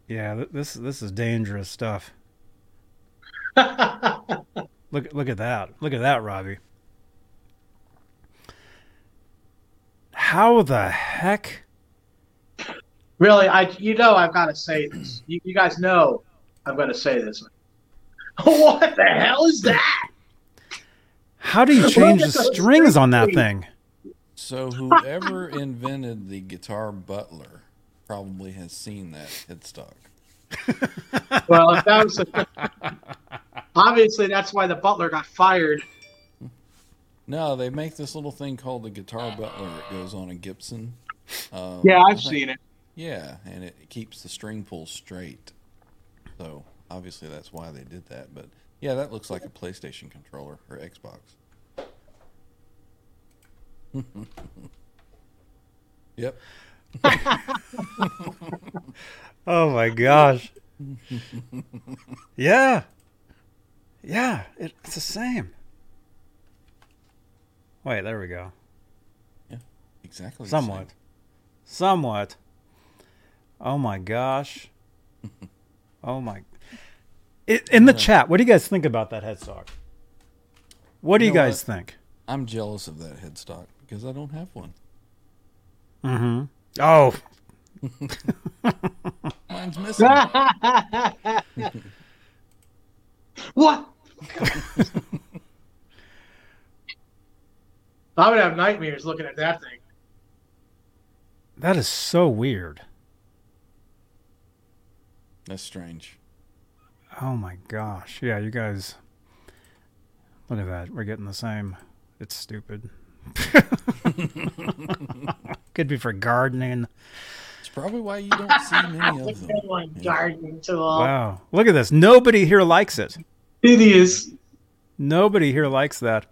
Yeah, this this is dangerous stuff. Look look at that. Look at that, Robbie. How the heck? Really, I you know I've got to say this. You, you guys know I'm going to say this. What the hell is that? How do you change the at those strings on that thing? So whoever invented the guitar butler probably has seen that headstock. Well, if that was obviously that's why the butler got fired. No, they make this little thing called the Guitar Butler. It goes on a Gibson. Um, Yeah, I I've think- seen it. Yeah, and it keeps the string pull straight. So obviously that's why they did that. But yeah, that looks like a PlayStation controller or Xbox. yep. Oh my gosh. yeah. Yeah, it, it's the same. Wait, there we go. Yeah, exactly. Somewhat. Somewhat. Oh my gosh. Oh my. It, in the chat, what do you guys think about that headstock? What do You you, know guys what? think? I'm jealous of that headstock because I don't have one. Mm-hmm. Oh, Mine's missing. What? I would have nightmares looking at that thing. that is so weird. That's strange. Oh my gosh. Yeah, you guys. Look at that. We're getting the same. It's stupid. Could be for gardening. It's probably why you don't see many of them. Going Yeah. gardening tool. Wow. Look at this. Nobody here likes it. It is. Nobody here likes that.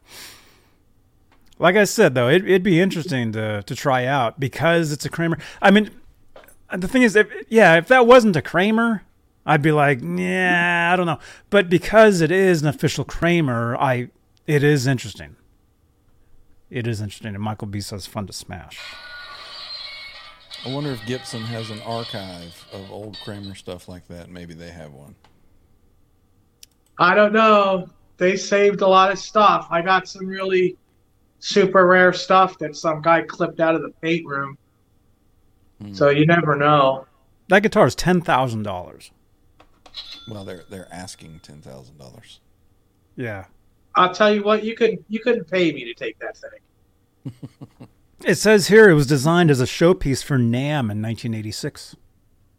Like I said, though, it, it'd be interesting to to try out because it's a Kramer. I mean, Uh, the thing is, if, yeah, if that wasn't a Kramer, I'd be like, yeah, I don't know. But because it is an official Kramer, I it is interesting. It is interesting, and Michael B says fun to smash. I wonder if Gibson has an archive of old Kramer stuff like that. Maybe they have one. I don't know. They saved a lot of stuff. I got some really super rare stuff that some guy clipped out of the paint room. Hmm. So you never know. That guitar is ten thousand dollars. Well, they're they're asking ten thousand dollars. Yeah, I'll tell you what, you couldn't you couldn't pay me to take that thing. it says here it was designed as a showpiece for NAMM in 1986.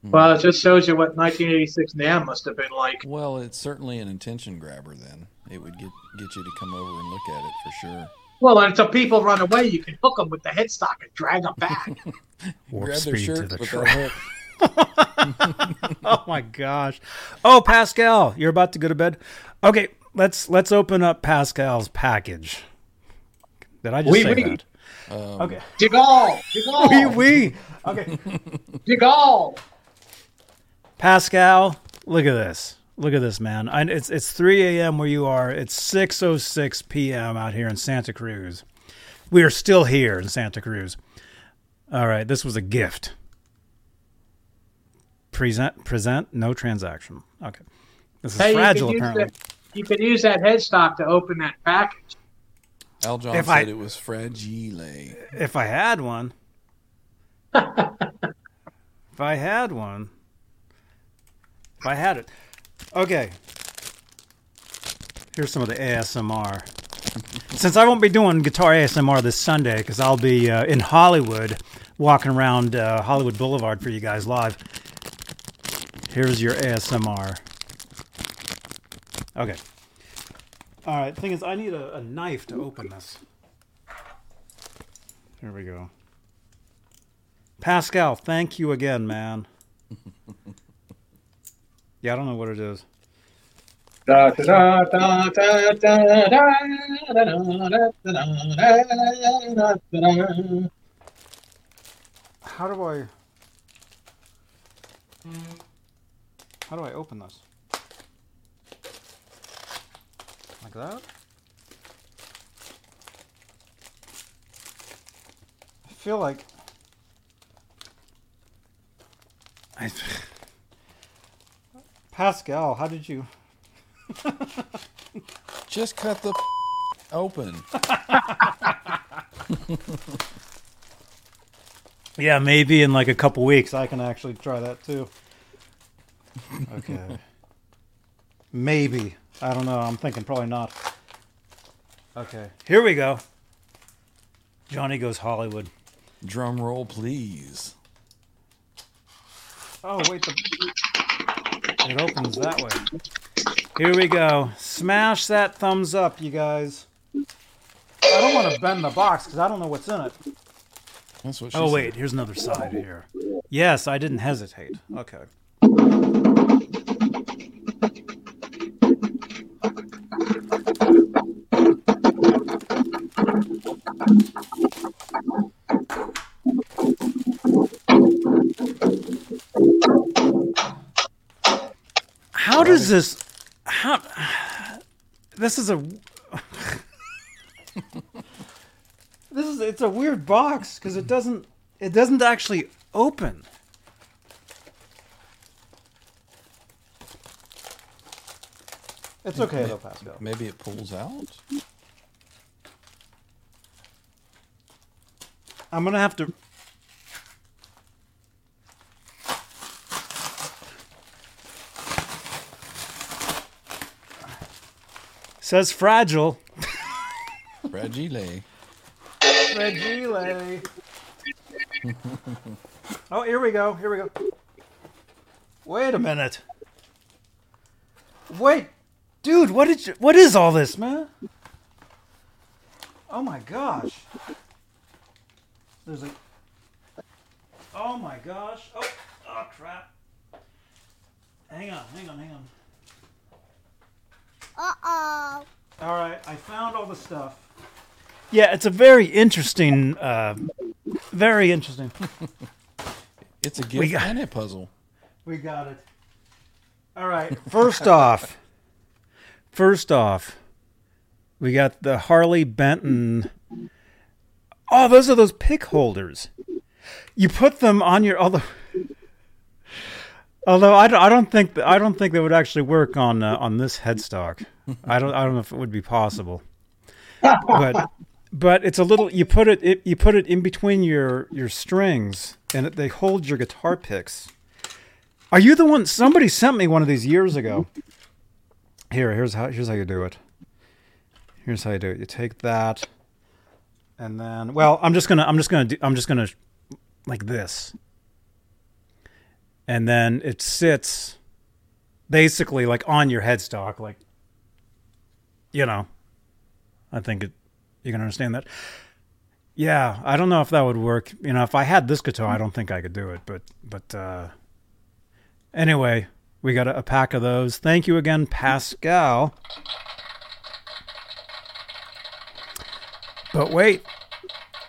Well, it just shows you what 1986 NAMM must have been like. Well, it's certainly an attention grabber. Then it would get get you to come over and look at it for sure. Well, and until people run away, you can hook them with the headstock and drag them back. Warp Grab their speed to the with track. oh my gosh. Oh, Pascal, you're about to go to bed. Okay, let's let's open up Pascal's package. Did I just Oui, say oui. that? Um, Okay. Jiggle, jiggle, Wee wee. Okay. jiggle. Pascal, look at this. Look at this, man. I, it's it's 3 a.m. where you are. It's 6:06 p.m. out here in Santa Cruz. We are still here in Santa Cruz. All right, this was a gift. Present, present, no transaction. Okay, this is Hey, fragile. you can, use Apparently, that, you can use that headstock to open that package. Al John If said I- it was fragile. if I had one, if I had one, if I had it. Okay. Here's some of the ASMR. Since I won't be doing guitar ASMR this Sunday, because I'll be uh, in Hollywood, walking around uh, Hollywood Boulevard for you guys live. Here's your ASMR. Okay. All right. Thing is, I need a, a knife to open this. Here we go. Pascal, thank you again, man. Yeah, I don't know what it is. How do I how do I open this? Like that? I feel like I Pascal, how did you Just cut the open. Yeah, maybe in like a couple weeks I can actually try that too. Okay. maybe. I don't know. I'm thinking probably not. Okay. Here we go. Johnny goes Hollywood. Drum roll, please. Oh, wait. The... It opens that way. Here we go. Smash that thumbs up, you guys. I don't want to bend the box because I don't know what's in it. That's what she Oh said. wait, here's another side here. Yes, I didn't hesitate. Okay. How does this how this is a This is it's a weird box because it doesn't it doesn't actually open. It's okay though, Pascal. Maybe it pulls out. I'm gonna have to. Says fragile. Fragile. Fragile. oh, here we go. Here we go. Wait a minute. Wait, dude, what did you? What is all this, man? Oh my gosh. There's a. Oh my gosh. Oh, oh crap. Hang on, hang on, hang on. Uh-oh. All right, I found all the stuff. Yeah, it's a very interesting, uh, very interesting. It's a gift got- and a puzzle. We got it. All right. First off, first off, we got the Harley Benton. Oh, those are those pick holders. You put them on your although. Although I don't, I don't think I don't think they would actually work on uh, on this headstock. I don't I don't know if it would be possible. But but it's a little you put it, it you put it in between your your strings and it, they hold your guitar picks. Are you the one? Somebody sent me one of these years ago. Here, here's how here's how you do it. Here's how you do it. You take that, and then well, I'm just gonna I'm just gonna do, I'm just gonna like this, and then it sits basically like on your headstock, like you know. I think it. You can understand that. Yeah, I don't know if that would work. You know, if I had this guitar, I don't think I could do it. But but uh, anyway, we got a, a pack of those. Thank you again, Pascal. But wait,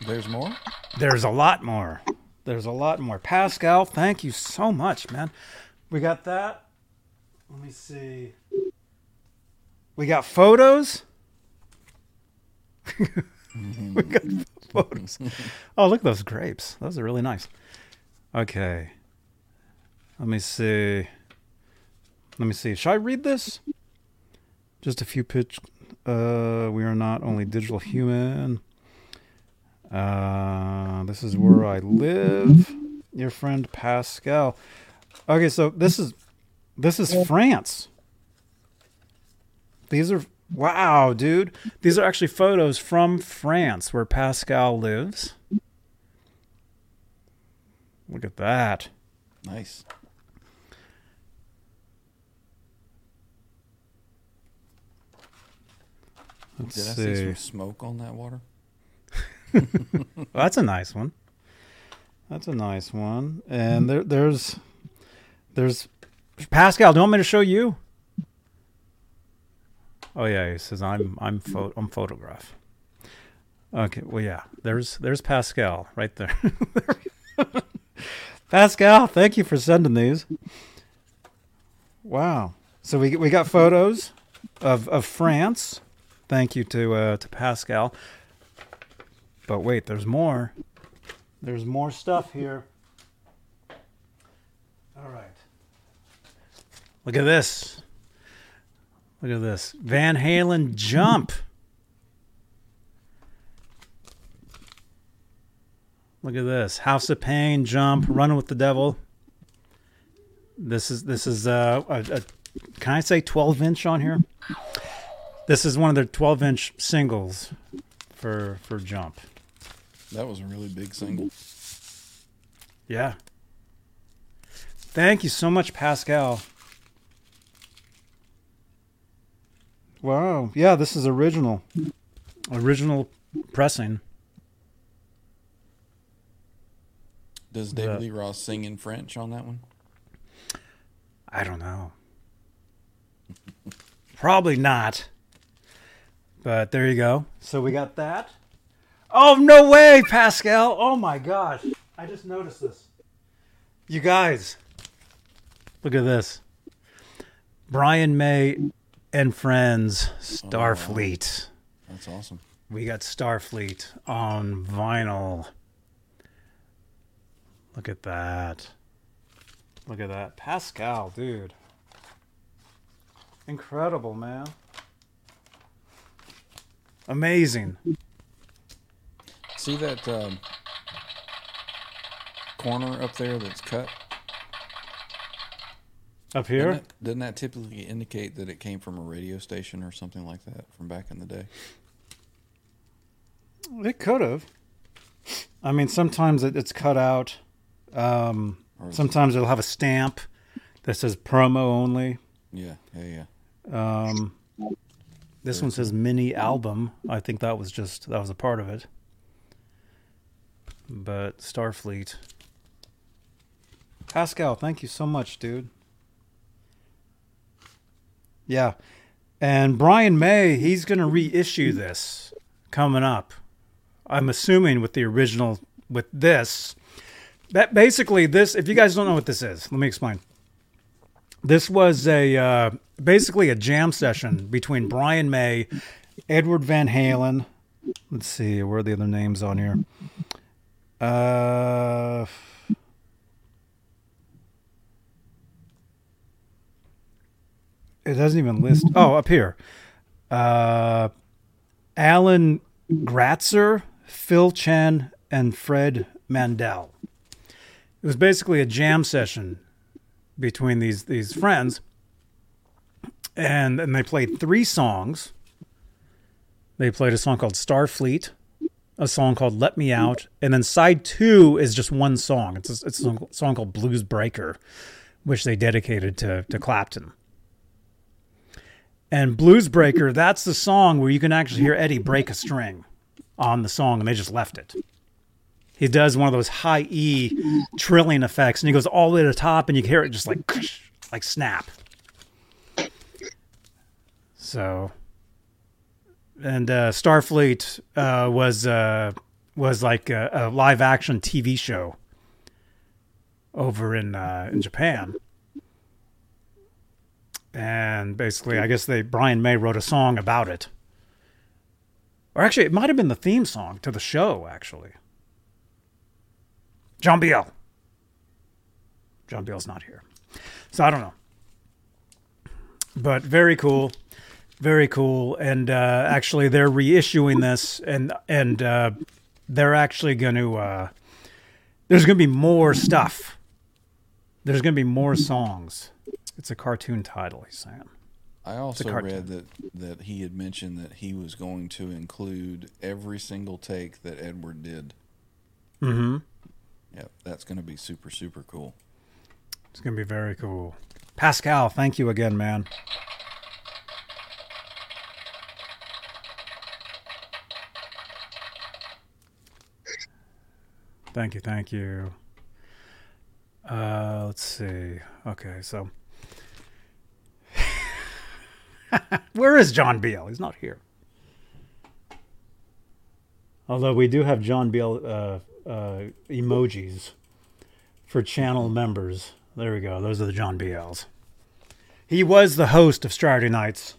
There's more. there's a lot more. There's a lot more. Pascal, thank you so much, man. We got that. Let me see. We got photos. we got photos. Oh, look at those grapes. Those are really nice. Okay. Let me see. Let me see. Should I read this? Just a few pitch. Uh, we are not only digital human. Uh, this is where I live. Your friend Pascal. Okay, so this is this is France. These are wow, dude. These are actually photos from France where Pascal lives. Look at that. Nice. Let's Did I see. see some smoke on that water? Well, that's a nice one. That's a nice one. And there, there's, there's Pascal. Do you want me to show you? Oh yeah, he says I'm I'm pho- I'm photograph. Okay, well yeah, there's there's Pascal right there. Pascal, thank you for sending these. Wow. So we we got photos of of France. Thank you to uh, to Pascal. But wait, there's more. There's more stuff here. All right. Look at this. Look at this. Van Halen jump. Look at this. House of Pain jump. Running with the Devil. This is this is uh, a, a can I say 12 inch on here? This is one of their 12 inch singles for for Jump. That was a really big single. Yeah. Thank you so much, Pascal. Wow. Yeah, this is original. Original pressing. Does David Lee Roth sing in French on that one? I don't know. Probably not. But there you go. So we got that. Oh no way, Pascal! Oh my gosh! I just noticed this. You guys, look at this. Brian May and Friends, Starfleet. Oh, That's awesome. We got Starfleet on vinyl. Look at that. Look at that. Pascal, dude. Incredible, man. Amazing. See that um, corner up there that's cut? Up Doesn't here? that, doesn't that typically indicate that it came from a radio station or something like that from back in the day? It could have. I mean, sometimes it, it's cut out. Um, sometimes it'll have a stamp that says promo only. Yeah, yeah, yeah. Um, this one says mini album. I think that was just that was a part of it. But Starfleet. Pascal, thank you so much, dude. Yeah. And Brian May, he's going to reissue this coming up. I'm assuming with the original with this. That basically this if you guys don't know what this is, let me explain. This was a uh, basically a jam session between Brian May, Edward Van Halen. Let's see, where are the other names on here? Uh, it doesn't even list. Oh, up here. Uh, Alan Gratzer, Phil Chen, and Fred Mandel. It was basically a jam session between these these friends and and they played three songs they played a song called starfleet a song called let me out and then side two is just one song. It's a, it's a song- called blues breaker which they dedicated to to clapton. And blues breaker that's the song where you can actually hear eddie break a string on the song and they just left it. He does one of those high E trilling effects, and he goes all the way to the top, and you can hear it just like like snap. So, and uh, Starfleet uh, was uh, was like a, a live action TV show over in uh, in Japan, and basically, I guess they Brian May wrote a song about it, or actually, it might have been the theme song to the show, actually. John Biel. John Biel's not here. So I don't know. But very cool. Very cool. And uh, actually they're reissuing this and and uh, they're actually going to uh, there's going to be more stuff. There's going to be more songs. It's a cartoon title, he's saying. I also read that that he had mentioned that he was going to include every single take that Edward did. Mm-hmm. Yep, that's going to be super super cool. It's going to be very cool. Pascal, thank you again, man. Thank you, thank you. Uh, let's see. Okay, so where is John Beal? He's not here. Although we do have John Beal uh, uh, emojis for channel members. There we go. Those are the John Beals. He was the host of Saturday Nights,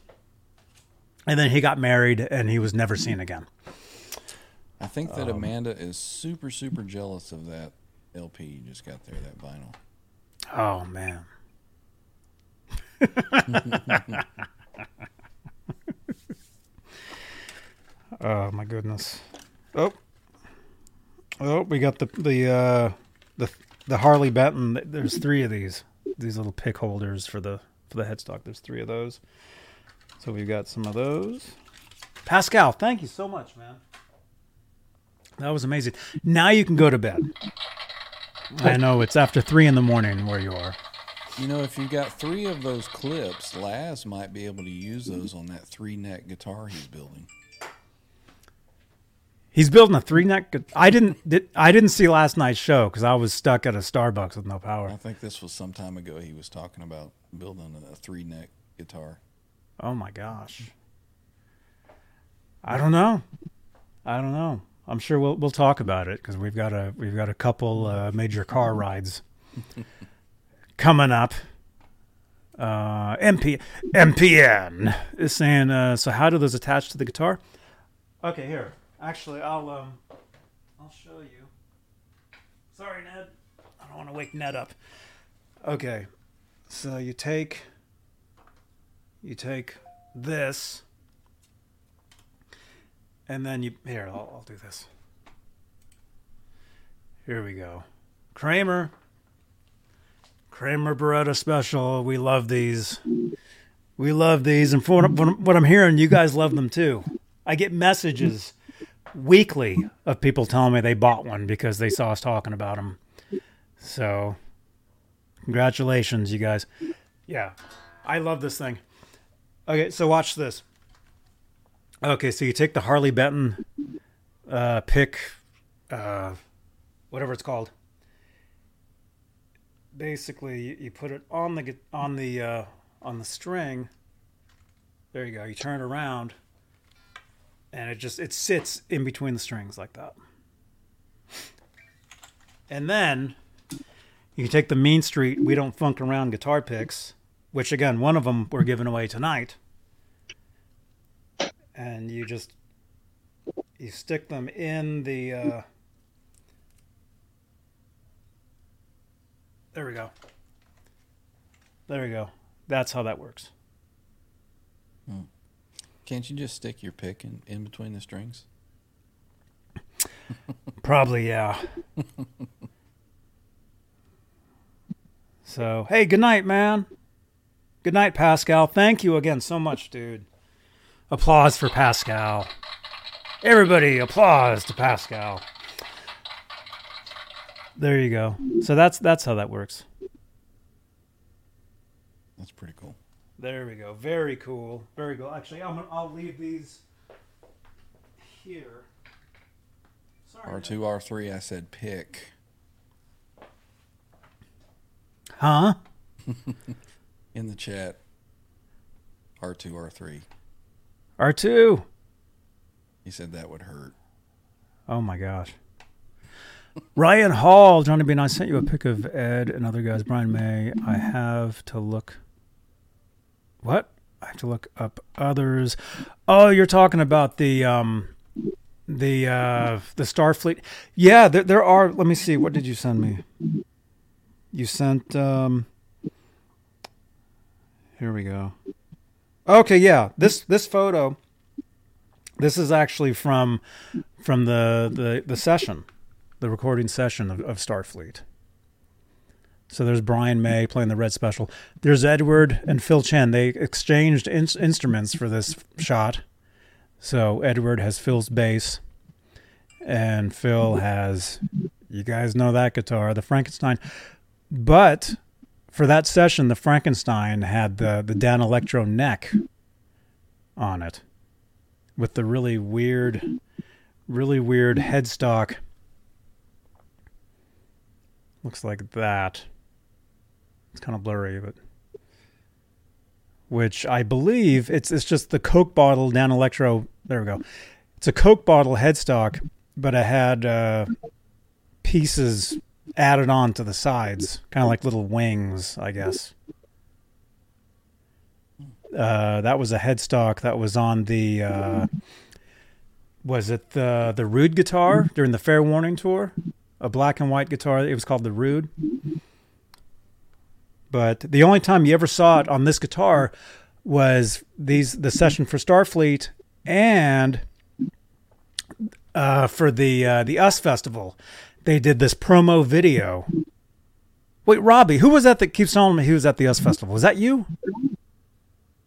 and then he got married, and he was never seen again. I think that Um, Amanda is super super jealous of that LP you just got there, that vinyl. Oh man. oh my goodness. Oh. Oh, we got the the uh the the Harley Benton. There's three of these. These little pick holders for the for the headstock. There's three of those. So we've got some of those. Pascal, thank you so much, man. That was amazing. Now you can go to bed. I oh. know it's after three in the morning where you are. You know, if you've got three of those clips, Laz might be able to use those on that three neck guitar he's building. He's building a three neck. gu- I didn't. Did, I didn't see last night's show because I was stuck at a Starbucks with no power. I think this was some time ago. He was talking about building a three neck guitar. Oh my gosh. I don't know. I don't know. I'm sure we'll we'll talk about it because we've got a we've got a couple uh, major car rides coming up. Uh, MP MPN is saying. Uh, so how do those attach to the guitar? Okay, here. Actually, I'll um, I'll show you. Sorry, Ned. I don't want to wake Ned up. Okay, so you take you take this and then you here I'll, I'll do this. Here we go. Kramer. Kramer Baretta special. We love these. We love these. And what, what i'm hearing you guys love them too. I get messages weekly of people telling me they bought one because they saw us talking about them so congratulations you guys. Yeah i love this thing. Okay, so watch this. Okay, so you take the Harley Benton uh, pick, uh, whatever it's called. Basically, you, put it on the on the uh, on the string. There you go. You turn it around, and it just it sits in between the strings like that. And then you take the Mean Street We Don't Funk Around guitar picks which again, one of them we're giving away tonight. And you just you stick them in the. Uh, there we go. There we go. That's how that works. Can't you just stick your pick in, in between the strings? Probably, yeah. so, hey, good night, man. Good night, Pascal. Thank you again so much, dude. Applause for Pascal. Everybody, applause to Pascal. There you go. So that's that's how that works. That's pretty cool. There we go. Very cool. Very cool. Actually, I'm gonna, I'll leave these here. Sorry. R2, R3, I said pick. Huh? In the chat, R2, R3. R2. He said that would hurt. Oh my gosh. Ryan Hall, Johnny Bean, I sent you a pic of Ed and other guys. Brian May. I have to look. What? I have to look up others. Oh, you're talking about the um, the uh, the Starfleet. Yeah, there, there are. Let me see. What did you send me? You sent. Um, here we go. Okay, yeah. This this photo. This is actually from from the the, the session, the recording session of, of Starfleet. So there's Brian May playing the red special. There's Edward and Phil Chen. They exchanged in- instruments for this shot. So Edward has Phil's bass, and Phil has, you guys know that guitar, the Frankenstein. But for that session, the Frankenstein had the the Danelectro neck on it, with the really weird, really weird headstock. Looks like that. It's kind of blurry, but which I believe it's it's just the Coke bottle Danelectro. There we go. It's a Coke bottle headstock, but it had uh, pieces added on to the sides, kind of like little wings, I guess. Uh, that was a headstock that was on the. Uh, was it the the Rude guitar during the Fair Warning tour? A black and white guitar. It was called the Rude. But the only time you ever saw it on this guitar was these the session for Starfleet and uh, for the uh, the US Festival. They did this promo video. Wait, Robbie, who was that that keeps telling me he was at the US Festival? Was that you?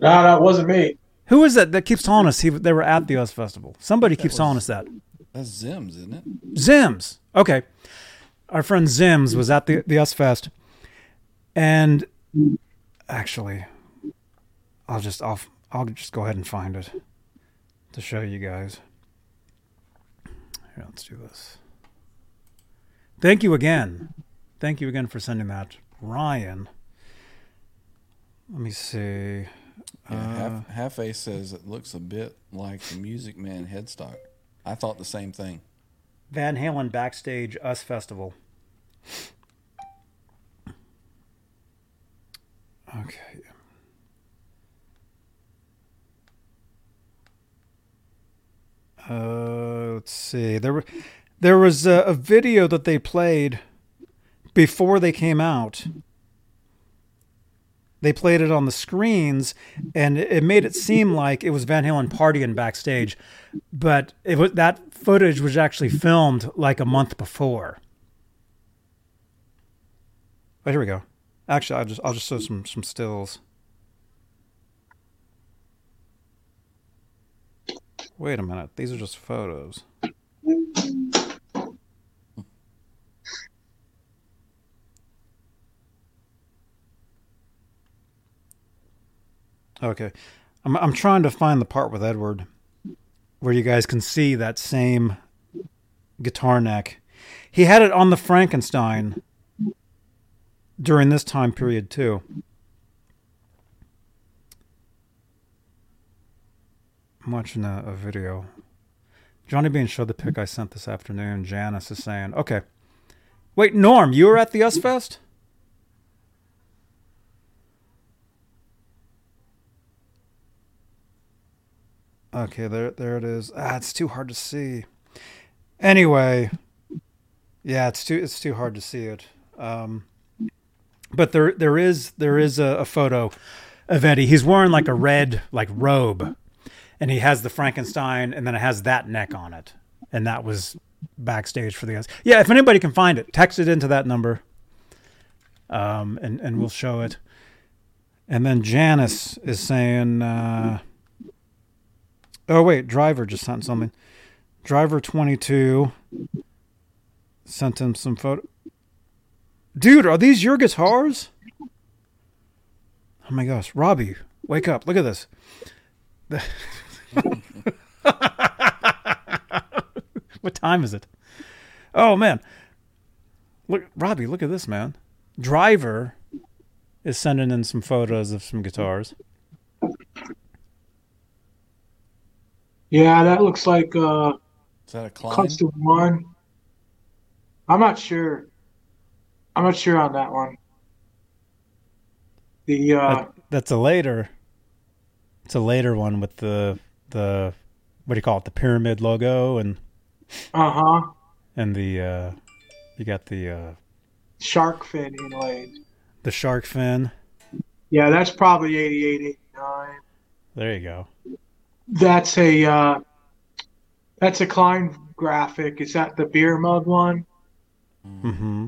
No, no, it wasn't me. Who is that that keeps telling us he, they were at the US Festival? Somebody keeps telling us that. That's Zims, isn't it? Zims. Okay. Our friend Zims was at the, the US Fest. And actually, I'll just I'll, I'll just go ahead and find it to show you guys. Here, let's do this. Thank you again. Thank you again for sending that, Ryan. Let me see. Yeah, Uh, half, half A says it looks a bit like the Music Man headstock. I thought the same thing. Van Halen backstage Us Festival. Okay. Uh, let's see. There were there was a, a video that they played before they came out. They played it on the screens, and it made it seem like it was Van Halen partying backstage, but it was that footage was actually filmed like a month before. But here we go. Actually, I'll just I'll just show some some stills. Wait a minute. These are just photos. Okay. I'm I'm trying to find the part with Edward where you guys can see that same guitar neck. He had it on the Frankenstein during this time period too. I'm watching a, a video. Johnny Bean showed the pic I sent this afternoon. Janice is saying, "Okay, wait, Norm, you were at the US Fest." Okay, there, there it is. Ah, it's too hard to see. Anyway, yeah, it's too, it's too hard to see it. Um, but there, there is, there is a, a photo of Eddie. He's wearing like a red, like robe, and he has the Frankenstein, and then it has that neck on it, and that was backstage for the guys. Yeah, if anybody can find it, text it into that number, um, and and we'll show it. And then Janice is saying. Uh, Oh wait, driver just sent something. Driver twenty two sent him some photo. Dude, are these your guitars? Oh my gosh, Robbie, wake up! Look at this. what time is it? Oh man, look, Robbie, look at this, man. Driver is sending in some photos of some guitars. Yeah, that looks like uh, Is that a Klein? custom one. I'm not sure. I'm not sure on that one. The uh, That, that's a later. It's a later one with the the what do you call it? The pyramid logo and uh huh and the uh, you got the uh, shark fin inlaid. the shark fin. Yeah, that's probably 88, 89. There you go. That's a uh, that's a Klein graphic. Is that the beer mug one? Mm-hmm.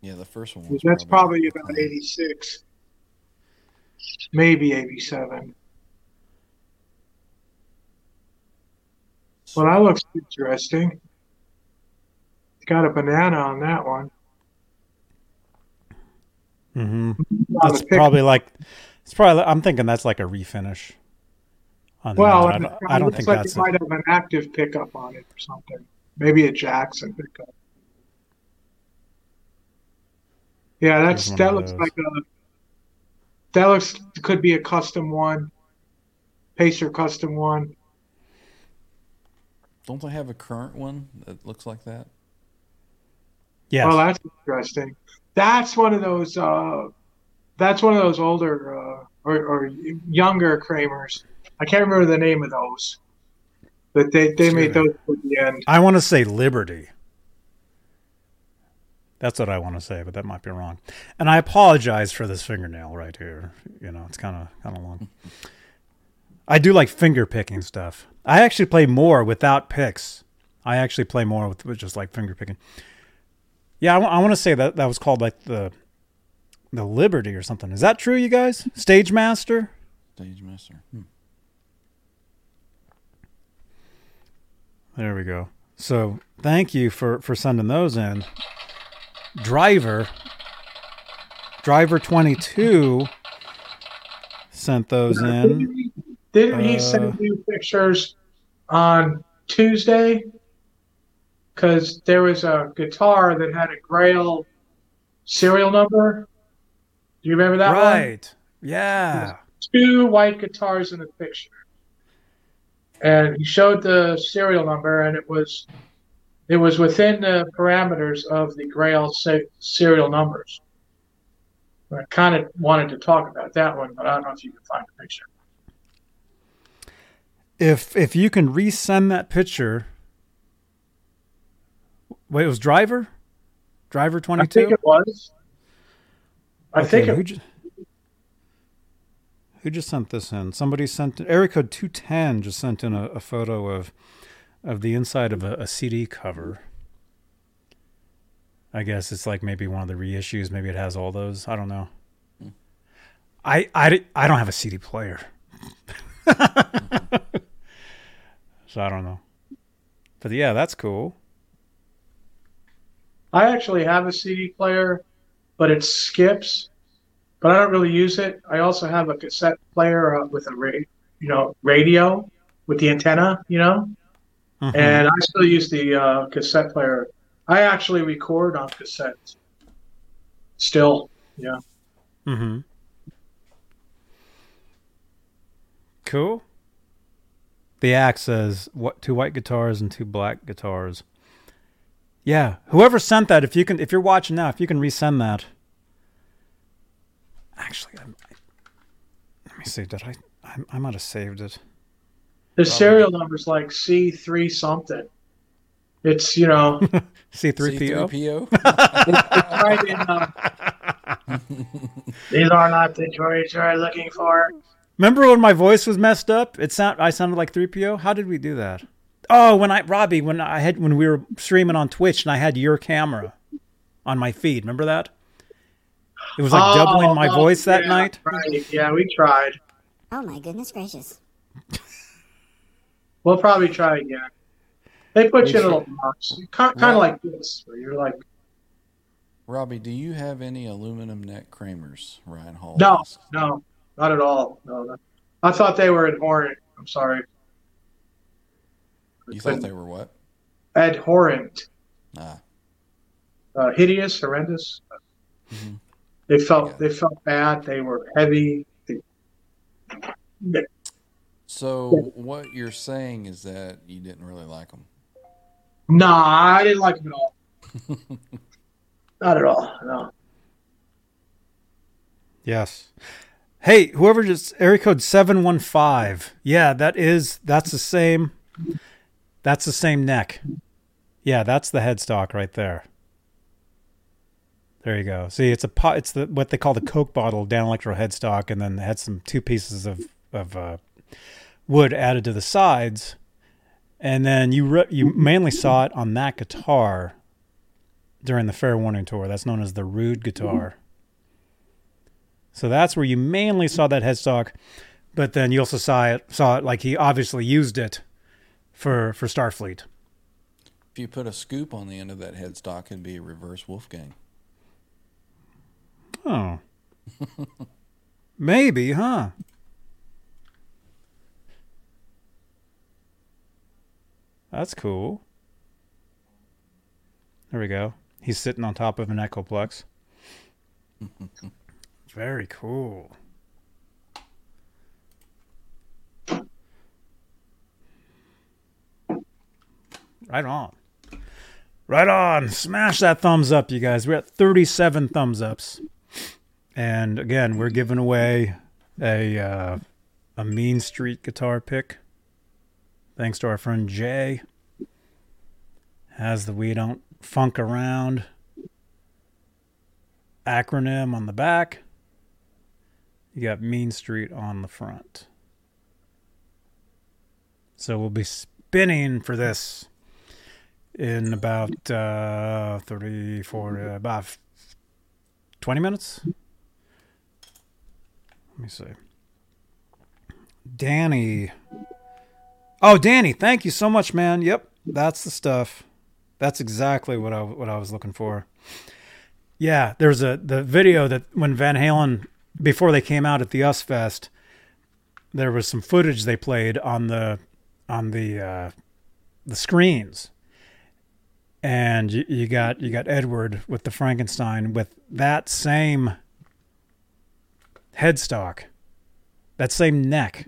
Yeah, the first one was That's probably Klein. about 86, maybe 87. Well, that looks interesting. It's got a banana on that one. Mm-hmm. On That's probably like it's probably. I'm thinking that's like a refinish. On well, that. I don't, I don't think like that's. it might have an active pickup on it or something. Maybe a Jackson pickup. Yeah, that's that looks those. like a that looks could be a custom one, Pacer custom one. Don't they have a current one that looks like that? Yeah. Well, that's interesting. That's one of those. Uh, that's one of those older uh, or, or younger Kramers. I can't remember the name of those, but they they made those at the end. I want to say Liberty. That's what I want to say, but that might be wrong. And I apologize for this fingernail right here. You know, it's kind of kind of long. I do like finger picking stuff. I actually play more without picks. I actually play more with, with just like finger picking. Yeah, I want to say that that was called like the the Liberty or something. Is that true, you guys? Stage Master. Stage Master. Hmm. There we go. So thank you for for sending those in. Driver, driver twenty two sent those in. Didn't he Uh, send you pictures on Tuesday? Because there was a guitar that had a Grail serial number. Do you remember that one? right. Yeah. Two white guitars in the picture. And he showed the serial number, and it was it was within the parameters of the Grail se- serial numbers. I kind of wanted to talk about that one, but I don't know if you can find the picture. If if you can resend that picture. Wait, it was driver? Driver twenty two. I 22? think it was. I think who, it, ju- who just sent this in? Somebody sent area code two ten just sent in a, a photo of of the inside of a, a CD cover. I guess it's like maybe one of the reissues. Maybe it has all those. I don't know. I I, I don't have a CD player, so I don't know. But yeah, that's cool. I actually have a CD player, but it skips. But I don't really use it. I also have a cassette player uh, with a ra- you know radio with the antenna, you know, Mhm. and I still use the uh, cassette player. I actually record on cassette. Still, yeah. Mm-hmm. Cool. The axe says what two white guitars and two black guitars. Yeah, whoever sent that, if you can, if you're watching now, if you can resend that. Actually, I'm, I, let me see. Did I? I, I might have saved it. The serial number's like C three something. It's you know C3PO. C3PO? right. Uh, these are not the droids you're looking for. Remember when my voice was messed up? It sound I sounded like 3PO. How did we do that? Oh, when I Robbie, when I had when we were streaming on Twitch and I had your camera on my feed. Remember that? It was like Oh, doubling my oh, voice that night. Right. Yeah, we tried. Oh my goodness gracious. We'll probably try again. They put you in a little box, kind, kind of like this, where you're like, Robbie, do you have any aluminum neck Kramers? Ryan Hall. no, asks. no, not at all. No, no. I thought they were abhorrent. I'm sorry. You thought they were what? abhorrent, Ah, uh, hideous, horrendous. Mhm. They felt Yeah. they felt bad. They were heavy. They, so what you're saying is that you didn't really like them. nah, I didn't like them at all. not at all. No. Yes. Hey, whoever just area code seven one five. Yeah, that is that's the same. That's the same neck. Yeah, that's the headstock right there. There you go. See, it's a pot. It's the what they call the Coke bottle Danelectro headstock, and then had some two pieces of of uh, wood added to the sides, and then you re- you mainly saw it on that guitar during the Fair Warning tour. That's known as the Rude guitar. So that's where you mainly saw that headstock, but then you also saw it saw it like he obviously used it for for Starfleet. If you put a scoop on the end of that headstock, it'd be a reverse Wolfgang. Oh, maybe, huh? That's cool. There we go. He's sitting on top of an Echoplex. Very cool. Right on. Right on. Smash that thumbs up, you guys. We're at 37 thumbs ups. And again, we're giving away a uh, a Mean Street guitar pick. Thanks to our friend Jay. Has the We Don't Funk Around acronym on the back. You got Mean Street on the front. So we'll be spinning for this in about uh, 30, 40, about 20 minutes. Let me see. Danny. Oh, Danny, thank you so much, man. Yep, that's the stuff. That's exactly what I what I was looking for. Yeah, there's a the video that when Van Halen before they came out at the US Fest, there was some footage they played on the on the uh, the screens, and you, you got you got Edward with the Frankenstein with that same headstock, that same neck.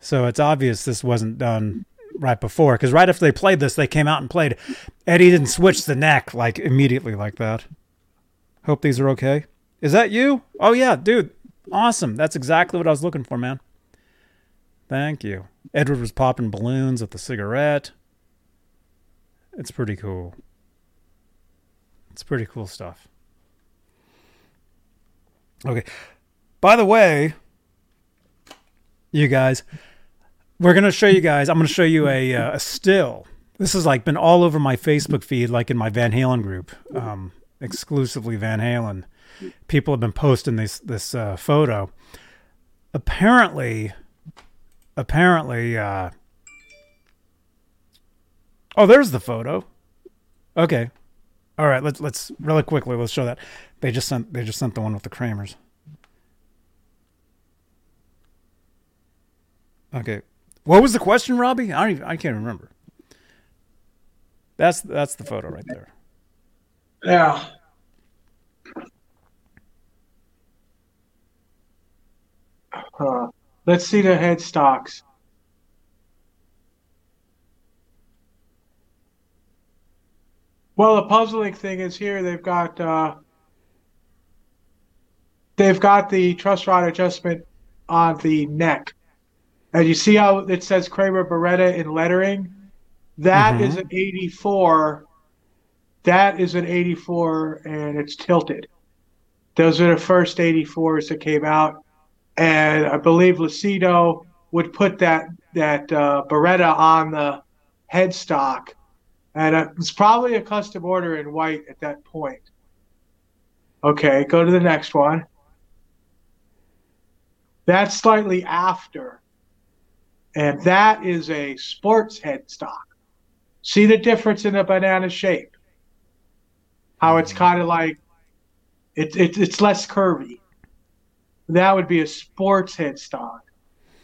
So it's obvious this wasn't done right before because right after they played this, they came out and played. Eddie didn't switch the neck like immediately like that. Hope these are okay. Is that you? Oh yeah, dude. Awesome. That's exactly what I was looking for, man. Thank you. Edward was popping balloons with the cigarette. It's pretty cool. It's pretty cool stuff. Okay. By the way, you guys, we're going to show you guys, I'm going to show you a, uh, a still. This has like been all over my Facebook feed, like in my Van Halen group, um, exclusively Van Halen. People have been posting this, this uh, photo. Apparently, apparently, uh, oh, there's the photo. Okay. All right, let's let's really quickly let's show that. They just sent they just sent the one with the Kramers. Okay. What was the question, Robbie? I don't even, I can't remember. That's that's the photo right there. Yeah. Uh, let's see the headstocks. Well, the puzzling thing is here they've got uh, they've got the truss rod adjustment on the neck, and you see how it says Kramer Baretta in lettering. That is Mhm. an 84. That is an 84, and it's tilted. Those are the first 84s that came out, and I believe Lasido would put that that uh, Baretta on the headstock, and it was probably a custom order in white at that point. Okay, go to the next one. That's slightly after, and that is a sports headstock. See the difference in the banana shape? How it's kind of like it, it, it's less curvy. That would be a sports headstock.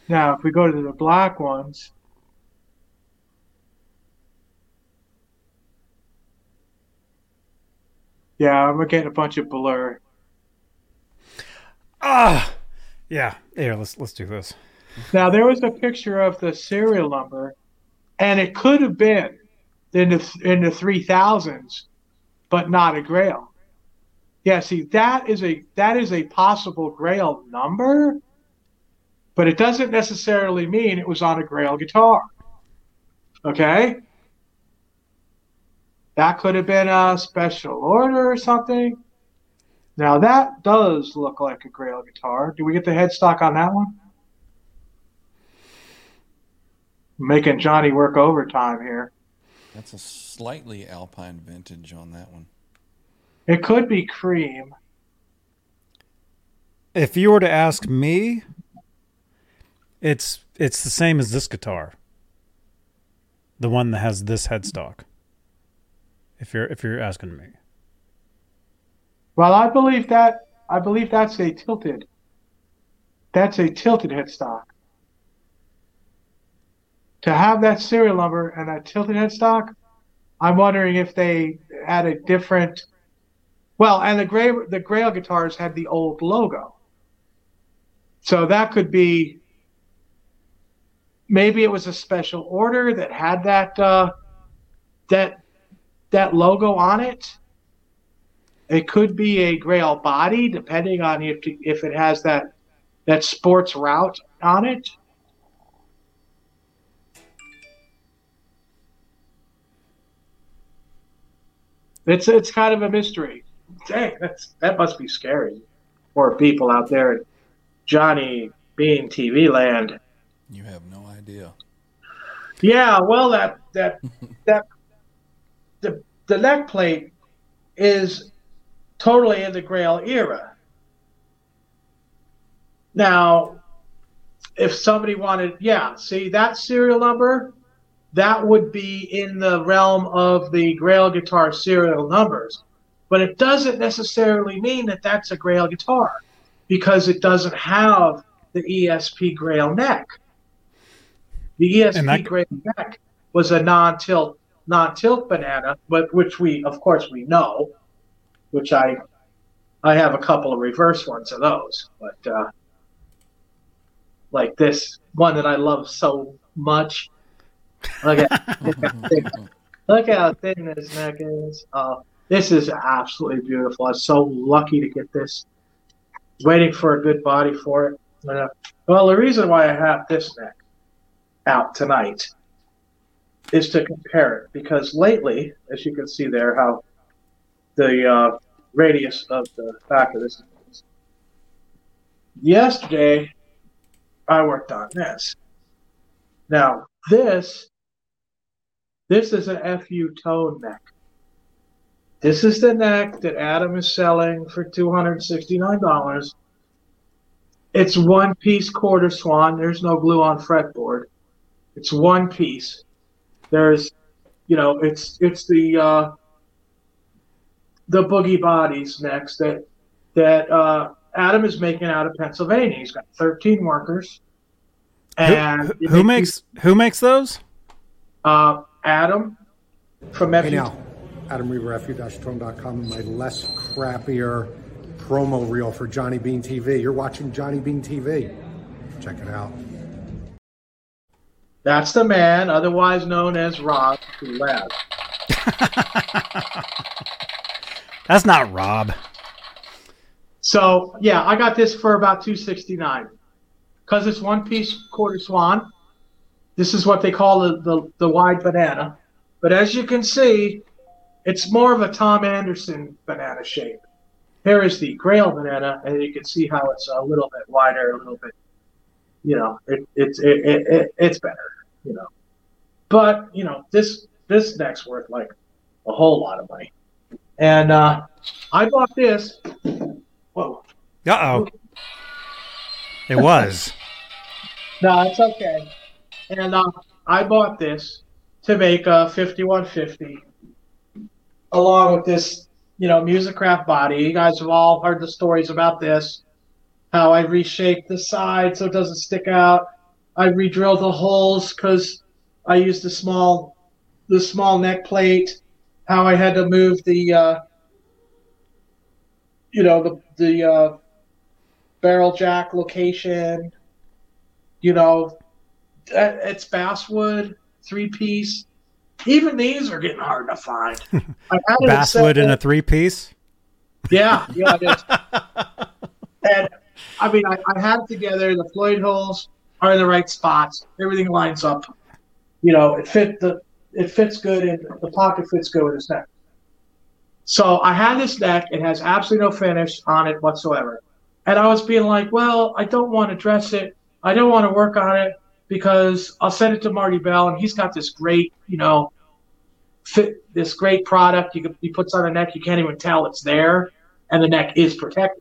Now, if we go to the black ones, yeah, I'm getting a bunch of blur. Ah, yeah. Here, let's let's do this. Now, there was a picture of the serial number, and it could have been in the in the three thousands, but not a Grail. Yeah, see, that is a that is a possible Grail number, but it doesn't necessarily mean it was on a Grail guitar. Okay, that could have been a special order or something. Now that does look like a Grail guitar. Do we get the headstock on that one? Making Johnny work overtime here. That's a slightly Alpine vintage on that one. It could be cream. If you were to ask me, it's it's the same as this guitar. The one that has this headstock. If you're if you're asking me. Well, I believe that I believe that's a tilted. That's a tilted headstock. To have that serial number and a tilted headstock, I'm wondering if they had a different. Well, and the gray the Grail guitars had the old logo, so that could be. Maybe it was a special order that had that uh, that that logo on it. It could be a Grail body, depending on if if it has that that sports route on it. It's it's kind of a mystery. Dang, that's that must be scary for people out there in Johnny Bean TV land. You have no idea. Yeah, well, that that that the neck plate is totally in the Grail era. Now, if somebody wanted, yeah, see that serial number, that would be in the realm of the Grail guitar serial numbers, but it doesn't necessarily mean that that's a Grail guitar because it doesn't have the ESP Grail neck. The ESP that- Grail neck was a non-tilt non-tilt banana, but which we of course we know, which I I have a couple of reverse ones of those, but uh, like this one that I love so much. Look at look how thin- this neck is. Uh, this is absolutely beautiful. I'm so lucky to get this. Waiting for a good body for it. Uh, well, the reason why I have this neck out tonight is to compare it because lately, as you can see there, how the uh, radius of the back of this. is. Yesterday, I worked on this. Now, this this is an FU tone neck. This is the neck that Adam is selling for $269. It's one piece quartersawn. There's no glue on fretboard. It's one piece. There's, you know, it's it's the uh, the boogie bodies next that that uh, Adam is making out of Pennsylvania. He's got 13 workers. And who, who makes who makes those? uh, Adam from Hey now, Adam Reaver, fu-tone.com, my less crappier promo reel for Johnny Bean TV. You're watching Johnny Bean TV. Check it out. That's the man, otherwise known as Rob who left. That's not Rob. So yeah, I got this for about two sixty nine, because it's one piece quartersawn. This is what they call the, the the wide banana, but as you can see, it's more of a Tom Anderson banana shape. Here is the Grail banana, and you can see how it's a little bit wider, a little bit, you know, it, it's it, it, it, it's better, you know. But you know, this this neck's worth like a whole lot of money, and uh, I bought this. Whoa. Uh oh. It was. No, it's okay. And uh, I bought this to make a 5150 along with this, you know, Musicraft body. You guys have all heard the stories about this. How I reshaped the side so it doesn't stick out. I re-drilled the holes because I used the small, the small neck plate. How I had to move the, uh, you know, the the uh, barrel jack location. You know, it's basswood three piece. Even these are getting hard to find. Basswood in a three piece. yeah, yeah, it is. and I mean, I, I had it together. The Floyd holes are in the right spots. Everything lines up. You know, it fit the it fits good, and the pocket fits good with this neck. So I had this neck. It has absolutely no finish on it whatsoever. And I was being like, well, I don't want to dress it. I don't want to work on it because I'll send it to Marty Bell, and he's got this great, you know, fit this great product. You he puts on the neck, you can't even tell it's there, and the neck is protected.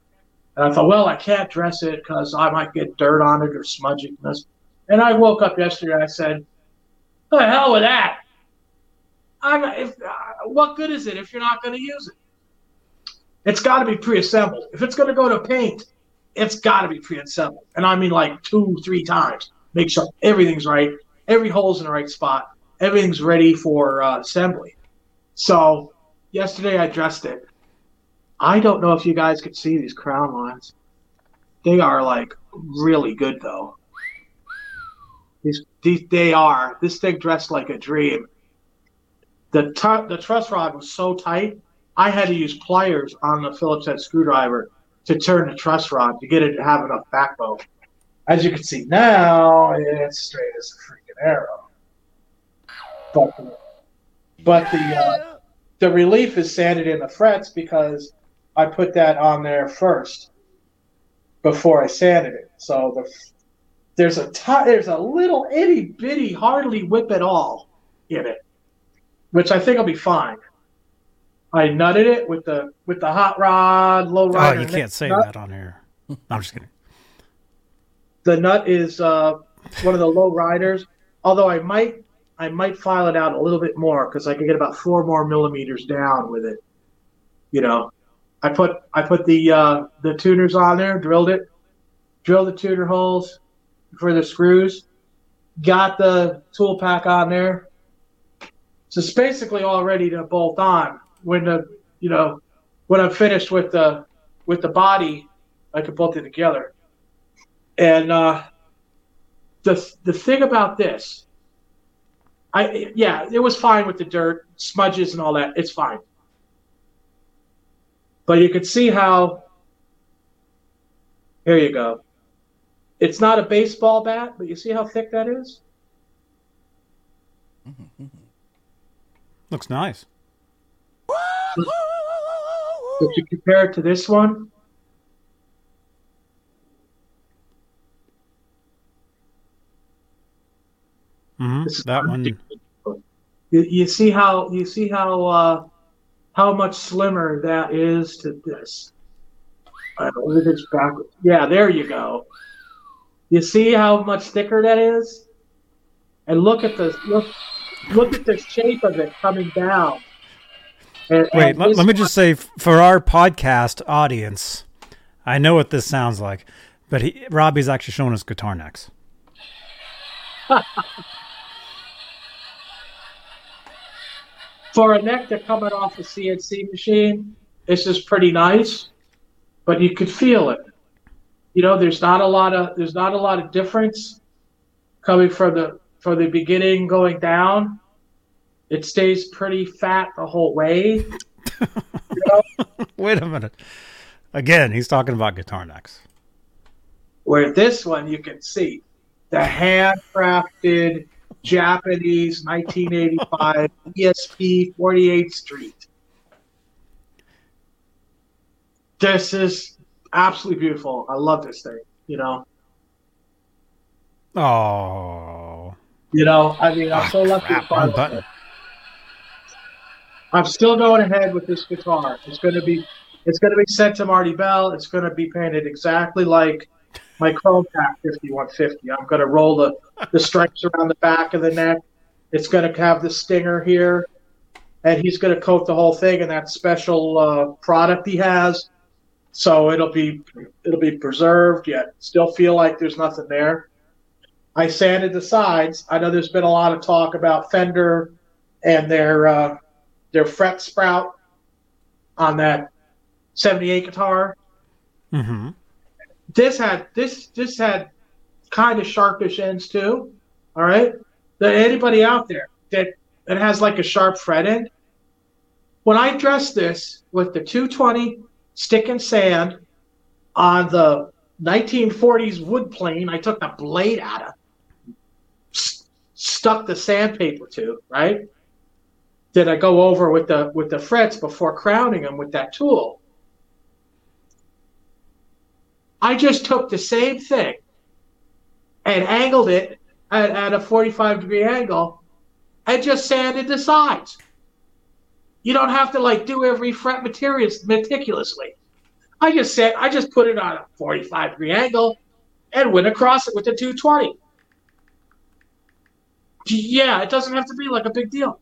And I thought, well, I can't dress it because I might get dirt on it or smudginess. And I woke up yesterday. and I said, "The hell with that! I'm if, uh, what good is it if you're not going to use it? It's got to be pre-assembled. If it's going to go to paint, it's got to be pre-assembled, and I mean like two, three times. Make sure everything's right, every hole's in the right spot, everything's ready for uh, assembly. So yesterday I dressed it. I don't know if you guys could see these crown lines. They are like really good though. These, these they are. This thing dressed like a dream. The tu- the truss rod was so tight, I had to use pliers on the Phillips head screwdriver to turn the truss rod to get it to have enough backbone. As you can see now, it's straight as a freaking arrow. But but the uh, the relief is sanded in the frets because I put that on there first before I sanded it. So the there's a t- there's a little itty bitty hardly whip at all in it, which I think will be fine. I nutted it with the with the hot rod low Oh, you can't say nut. that on here. I'm just kidding. The nut is uh, one of the low riders. Although I might I might file it out a little bit more because I could get about four more millimeters down with it. You know, I put I put the uh, the tuners on there, drilled it, drilled the tuner holes for the screws, got the tool pack on there. So it's basically all ready to bolt on when the you know when I'm finished with the with the body, I can bolt it together. And uh, the the thing about this, I yeah, it was fine with the dirt, smudges, and all that. It's fine. But you could see how. Here you go. It's not a baseball bat, but you see how thick that is? Looks nice. If you compare it to this one, hmm This That one. you, you see how you see how uh, how much slimmer that is to this. Uh, this backwards. Yeah, there you go. You see how much thicker that is, and look at the look look at the shape of it coming down. And, Wait, and let, let me just say for our podcast audience, I know what this sounds like, but he, Robbie's actually showing us guitar necks. for a neck that's coming off a CNC machine, this is pretty nice, but you could feel it. You know, there's not a lot of there's not a lot of difference coming from the from the beginning going down. It stays pretty fat the whole way. Wait a minute. Again, he's talking about guitar necks. Where this one you can see the handcrafted Japanese 1985 ESP 48th Street. This is absolutely beautiful. I love this thing. You know, Oh, you know. I mean, I'm so ah, lucky. crap, button. I'm still going ahead with this guitar. It's going to be, it's going to be sent to Marty Bell. It's going to be painted exactly like my Chrome Pack 5150. I'm going to roll the, the stripes around the back of the neck. It's going to have the stinger here, and he's going to coat the whole thing in that special uh, product he has. So it'll be it'll be preserved yet still feel like there's nothing there. I sanded the sides. I know there's been a lot of talk about Fender and their uh, their fret sprout on that 78 guitar. hmm This had this this had kind of sharpish ends too. All right, that anybody out there that that has like a sharp fret end. When I dressed this with the 220 stick and sand on the 1940s wood plane, I took the blade out of, s- stuck the sandpaper to, right? Then I go over with the with the frets before crowning them with that tool. I just took the same thing and angled it at, at a 45 degree angle and just sanded the sides. You don't have to like do every fret material meticulously. I just said I just put it on a 45 degree angle and went across it with the 220. Yeah, it doesn't have to be like a big deal.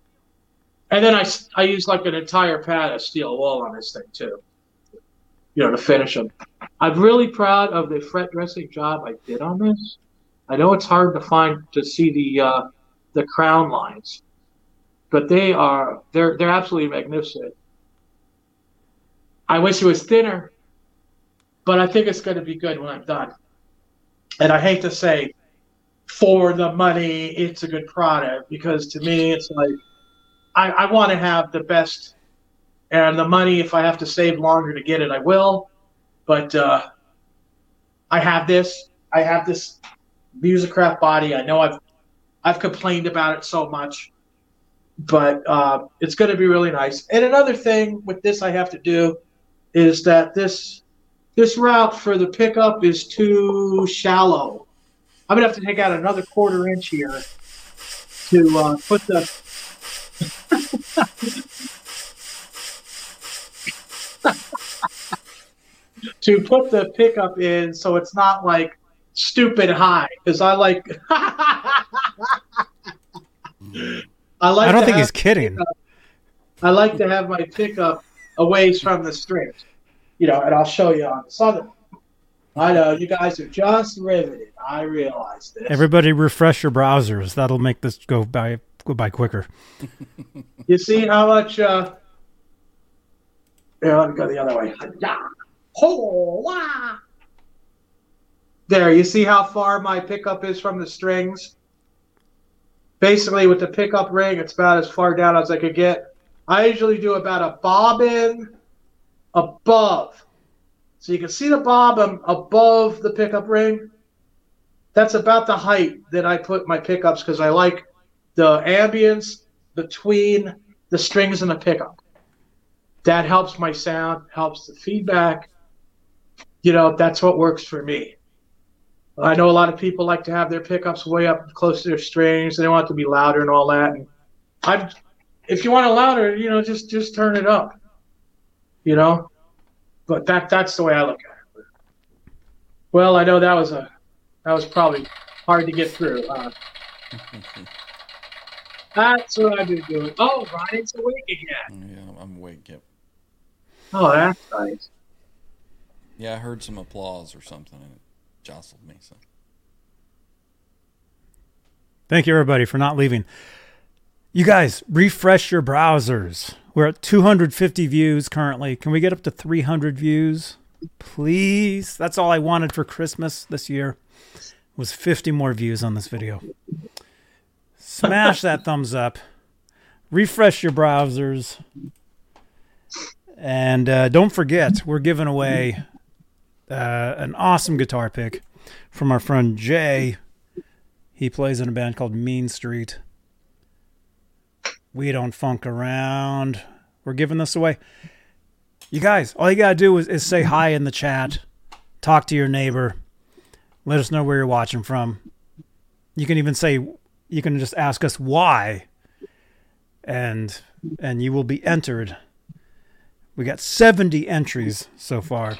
And then I, I used like an entire pad of steel wool on this thing too, you know, to finish them. I'm really proud of the fret dressing job I did on this. I know it's hard to find to see the uh, the crown lines, but they are they're they're absolutely magnificent. I wish it was thinner, but I think it's going to be good when I'm done. And I hate to say, for the money, it's a good product because to me, it's like I, I want to have the best, and the money. If I have to save longer to get it, I will. But uh, I have this. I have this Musicraft body. I know I've I've complained about it so much, but uh, it's going to be really nice. And another thing with this, I have to do is that this this route for the pickup is too shallow. I'm gonna have to take out another quarter inch here to uh, put the to put the pickup in so it's not like stupid high because I like I like I don't think he's kidding. I like to have my pickup away from the strings, you know, and I'll show you on this other. one. I know you guys are just riveted. I realize this. Everybody, refresh your browsers. That'll make this go by go by quicker. You see how much? Uh... Here, let me go the other way. Yeah. Ho, wah. There, you see how far my pickup is from the strings? Basically, with the pickup ring, it's about as far down as I could get. I usually do about a bobbin above. So you can see the bobbin above the pickup ring. That's about the height that I put my pickups because I like the ambience between the strings and the pickup. That helps my sound, helps the feedback. You know, that's what works for me. I know a lot of people like to have their pickups way up close to their strings. They want it to be louder and all that. And I, if you want it louder, you know, just just turn it up. You know, but that that's the way I look at it. Well, I know that was a that was probably hard to get through. Uh, that's what I've been doing. Oh, Ryan's awake again. Yeah, I'm awake. Yep. Oh, that's nice. Yeah, I heard some applause or something, and it jostled me. So Thank you, everybody, for not leaving. You guys, refresh your browsers. We're at 250 views currently. Can we get up to 300 views? Please. That's all I wanted for Christmas this year was 50 more views on this video. Smash that thumbs up. Refresh your browsers. And uh, don't forget, we're giving away uh, an awesome guitar pick from our friend Jay. He plays in a band called Mean Street. We don't funk around. We're giving this away. You guys, all you got to do is, is say hi in the chat, talk to your neighbor, let us know where you're watching from. You can even say, you can just ask us why, and and you will be entered. We got 70 entries so far.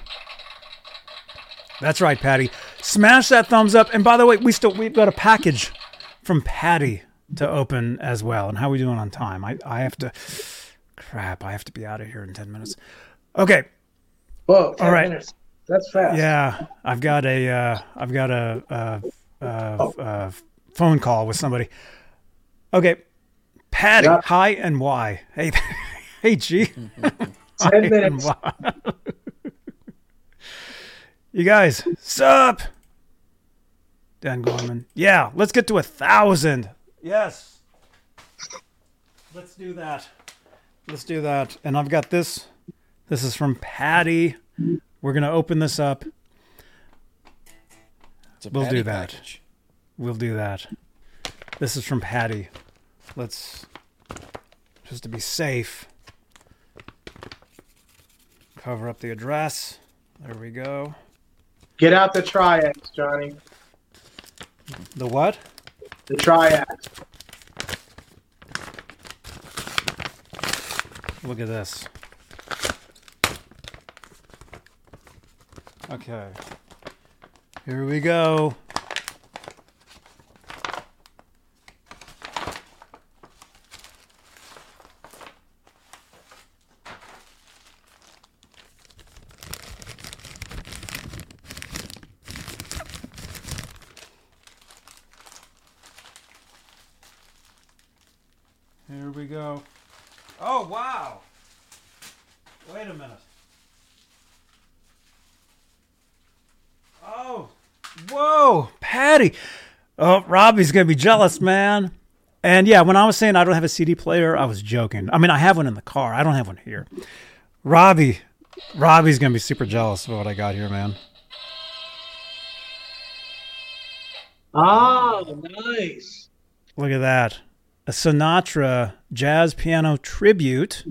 That's right, Patty. Smash that thumbs up. And by the way, we still we've got a package from Patty to open as well. And how are we doing on time? I, I have to crap, I have to be out of here in ten minutes. Okay. Whoa, 10 All right. minutes. That's fast. Yeah. I've got a uh, I've got a, a phone call with somebody. Okay. Patty, Yeah. hi and why? Hey hey G. 10 minutes. you guys, sup? Dan Gorman. Yeah, let's get to a thousand. Yes. Let's do that. Let's do that. And I've got this. This is from Patty. We're gonna open this up. We'll do that. package. We'll do that. This is from Patty. Let's just to be safe. Cover up the address. There we go. Get out the triads, Johnny. The what? The triads. Look at this. Okay. Here we go. Here we go. Oh, wow. Wait a minute. Oh, whoa, Patty. Robbie's going to be jealous, man. And yeah, when I was saying I don't have a CD player, I was joking. I mean, I have one in the car. I don't have one here. Robbie, Robbie's to be super jealous of what I got here, man. Oh, nice. Look at that. A Sinatra jazz piano tribute.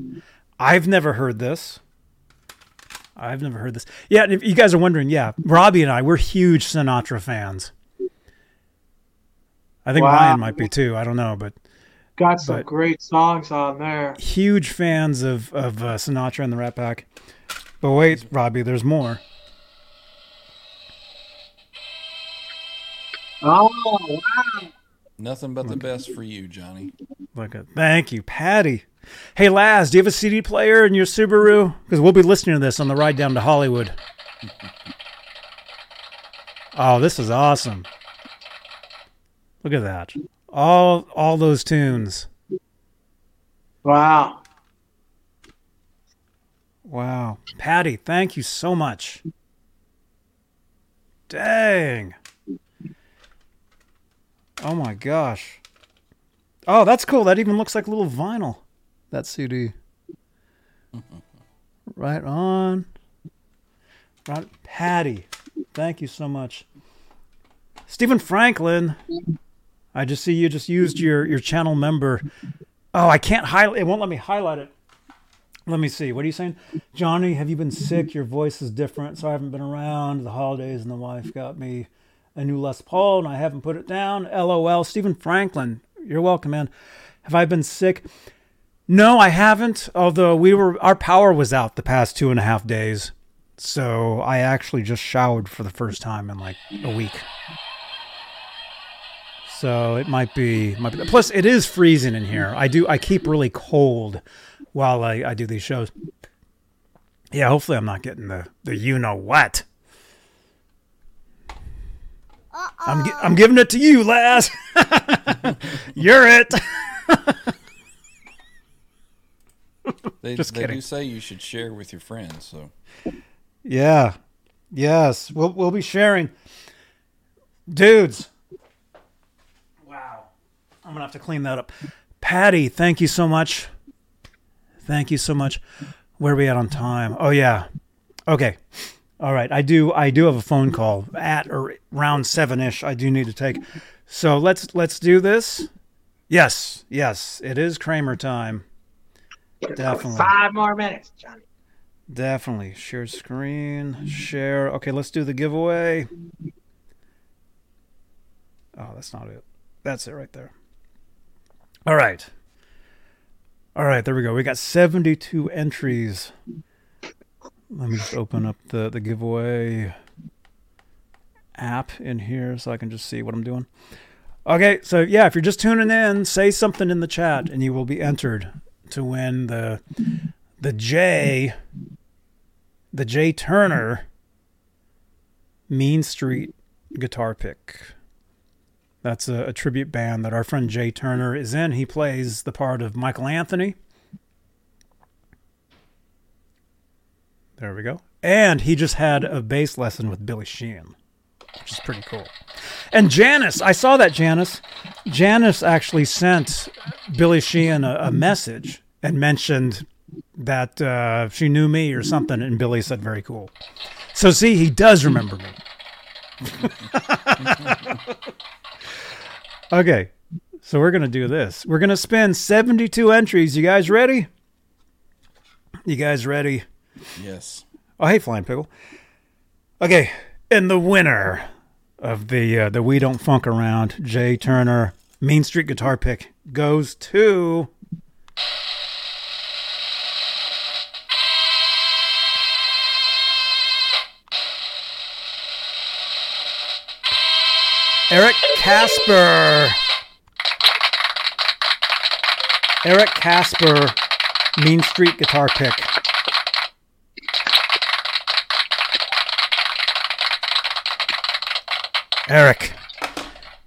I've never heard this. I've never heard this. Yeah, if you guys are wondering, yeah, Robbie and I, we're huge Sinatra fans. I think Wow. Ryan might be too. I don't know, but Got some But- great songs on there. huge fans of of uh, Sinatra and the Rat Pack. But wait, Robbie, there's more. Oh, wow. Nothing but the best for you, Johnny. Look at thank you, Patty. Hey Laz, do you have a CD player in your Subaru? Because we'll be listening to this on the ride down to Hollywood. Oh, this is awesome. Look at that. All all those tunes. Wow. Wow. Patty, thank you so much. Dang. Oh my gosh. Oh, that's cool. That even looks like a little vinyl. That CD. right on. Right. Patty, thank you so much. Stephen Franklin, I just see you just used your, your channel member. Oh, I can't highlight. It won't let me highlight it. Let me see. What are you saying? Johnny, have you been sick? Your voice is different, so I haven't been around. The holidays and the wife got me a new Les Paul, and I haven't put it down. LOL. Stephen Franklin, you're welcome, man. Have I been sick? No, I haven't. Although we were, our power was out the past two and a half days, so I actually just showered for the first time in like a week. So it might be, might be. Plus, it is freezing in here. I do. I keep really cold while I, I do these shows. Yeah, hopefully I'm not getting the the you know what. I'm gi- I'm giving it to you, Laz. You're it. They, Just they do say you should share with your friends. So Yeah. Yes. We'll we'll be sharing. Dudes. Wow. I'm gonna have to clean that up. Patty, thank you so much. Thank you so much. Where are we at on time? Oh yeah. Okay. All right. I do I do have a phone call at or round seven ish I do need to take. So let's let's do this. Yes, yes, it is Kramer time. Definitely. Five more minutes, Johnny. Definitely. Share screen. Share. Okay, let's do the giveaway. Oh, that's not it. That's it right there. All right. All right, there we go. We got 72 entries. Let me just open up the, the giveaway app in here so I can just see what I'm doing. Okay, so yeah, if you're just tuning in, say something in the chat and you will be entered to win the the J the J Turner Mean Street guitar pick. That's a, a tribute band that our friend Jay Turner is in. He plays the part of Michael Anthony. There we go. And he just had a bass lesson with Billy Sheehan, which is pretty cool. And Janice, I saw that Janice. Janice actually sent Billy Sheehan a, a message and mentioned that uh, she knew me or something, and Billy said, "Very cool." So see, he does remember me. okay, so we're gonna do this. We're gonna spin seventy-two entries. You guys ready? You guys ready? yes, Oh, hey, Flying Pickle. Okay, and the winner of the uh, the We Don't Funk Around Jay Turner Mean Street guitar pick goes to. Casper. Eric Casper, Mean Street guitar pick. Eric,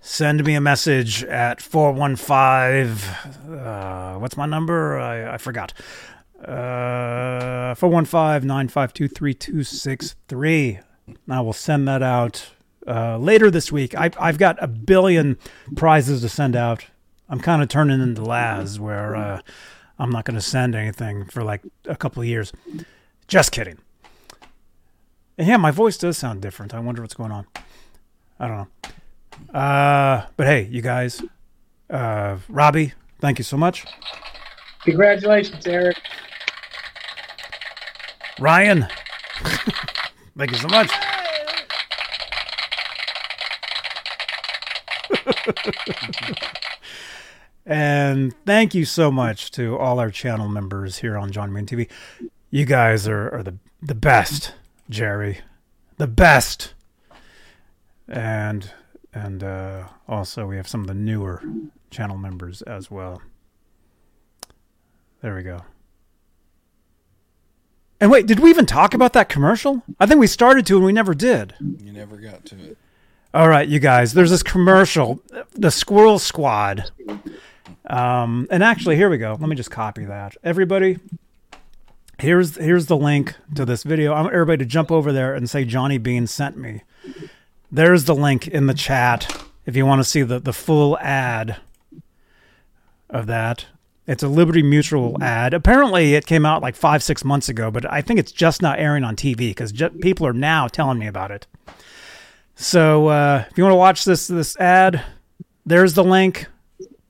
send me a message at 415. Uh, what's my number? I, I forgot. Uh, 415 952 3263. I will send that out uh, later this week. I, I've got a billion prizes to send out. I'm kind of turning into Laz, where uh, I'm not going to send anything for like a couple of years. Just kidding. And yeah, my voice does sound different. I wonder what's going on. I don't know. Uh, but hey, you guys, uh, Robbie, thank you so much. Congratulations, Eric. Ryan, thank you so much. And thank you so much to all our channel members here on Johnny Bean TV. You guys are, are the the best, Jerry, the best. And and uh, also we have some of the newer channel members as well. There we go. And wait, did we even talk about that commercial? I think we started to and we never did. you never got to it. All right, you guys. There's this commercial, the Squirrel Squad. Um, and actually, here we go. Let me just copy that. Everybody, here's here's the link to this video. I want everybody to jump over there and say Johnny Bean sent me. There's the link in the chat if you want to see the the full ad of that. It's a Liberty Mutual ad. Apparently, it came out like five six months ago, but I think it's just not airing on TV because people are now telling me about it. So uh, if you want to watch this this ad, there's the link.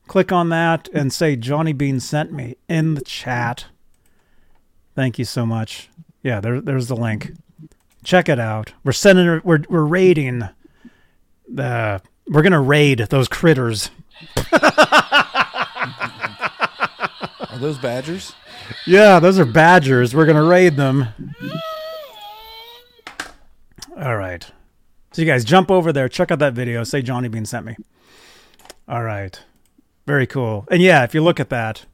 Click on that and say Johnny Bean sent me in the chat. Thank you so much. Yeah, there, there's the link. Check it out. We're sending. We're we're raiding. The we're gonna raid those critters. Are those badgers? Yeah, those are badgers. We're gonna raid them. All right. So you guys jump over there, check out that video, say Johnny Bean sent me. All right. Very cool. And yeah, if you look at that,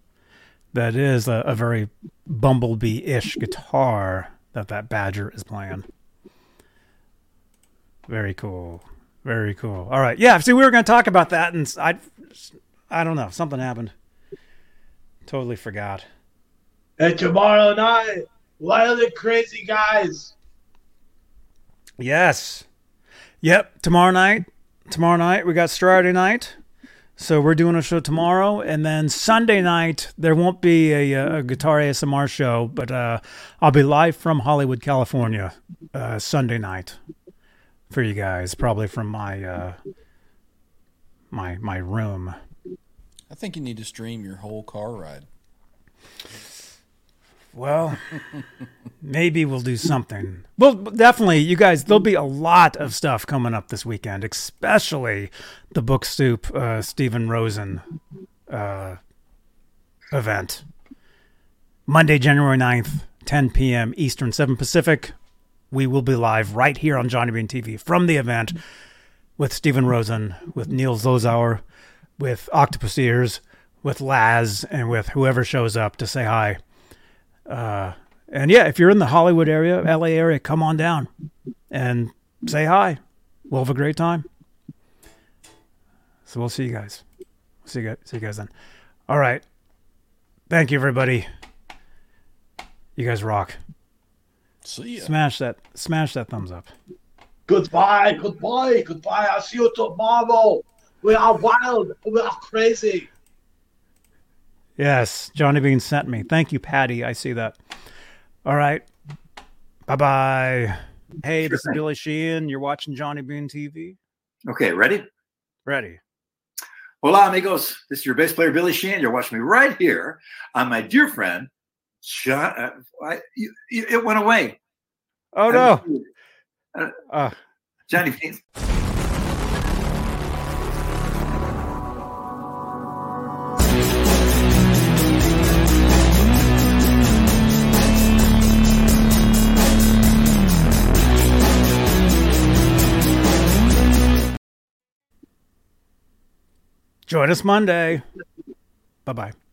that is a, a very bumblebee-ish guitar that that badger is playing. Very cool. Very cool. All right. Yeah, see we were going to talk about that and I I don't know, something happened. Totally forgot. And tomorrow night, Wild and Crazy Guys. Yes. Yep, tomorrow night. Tomorrow night we got Saturday night, so we're doing a show tomorrow, and then Sunday night there won't be a, a guitar ASMR show, but uh, I'll be live from Hollywood, California, uh, Sunday night for you guys, probably from my uh, my my room. I think you need to stream your whole car ride. Well, maybe we'll do something. Well, definitely, you guys, there'll be a lot of stuff coming up this weekend, especially the Book Soup uh, Steven Rosen uh, event. Monday, January 9th, 10 p.m. Eastern, 7 Pacific. We will be live right here on Johnny Bean TV from the event with Steven Rosen, with Neil Zlozower, with Octopus Ears, with Laz, and with whoever shows up to say hi. Uh, and yeah, if you're in the Hollywood area, LA area, come on down and say hi. We'll have a great time. So we'll see you guys. See you guys. See you guys then. All right. Thank you, everybody. You guys rock. See ya. Smash that. Smash that thumbs up. Goodbye, goodbye, goodbye. I'll see you tomorrow. We are wild. We are crazy. Yes, Johnny Bean sent me. Thank you, Patty. I see that. All right. Bye bye. Hey, this is Billy Sheehan. You're watching Johnny Bean TV. Okay, ready? Ready. Hola, amigos. This is your bass player, Billy Sheehan. You're watching me right here on my dear friend, John. Uh, I, you, you, it went away. Oh, no. Uh, Uh, Johnny Bean. Join us Monday. Bye bye.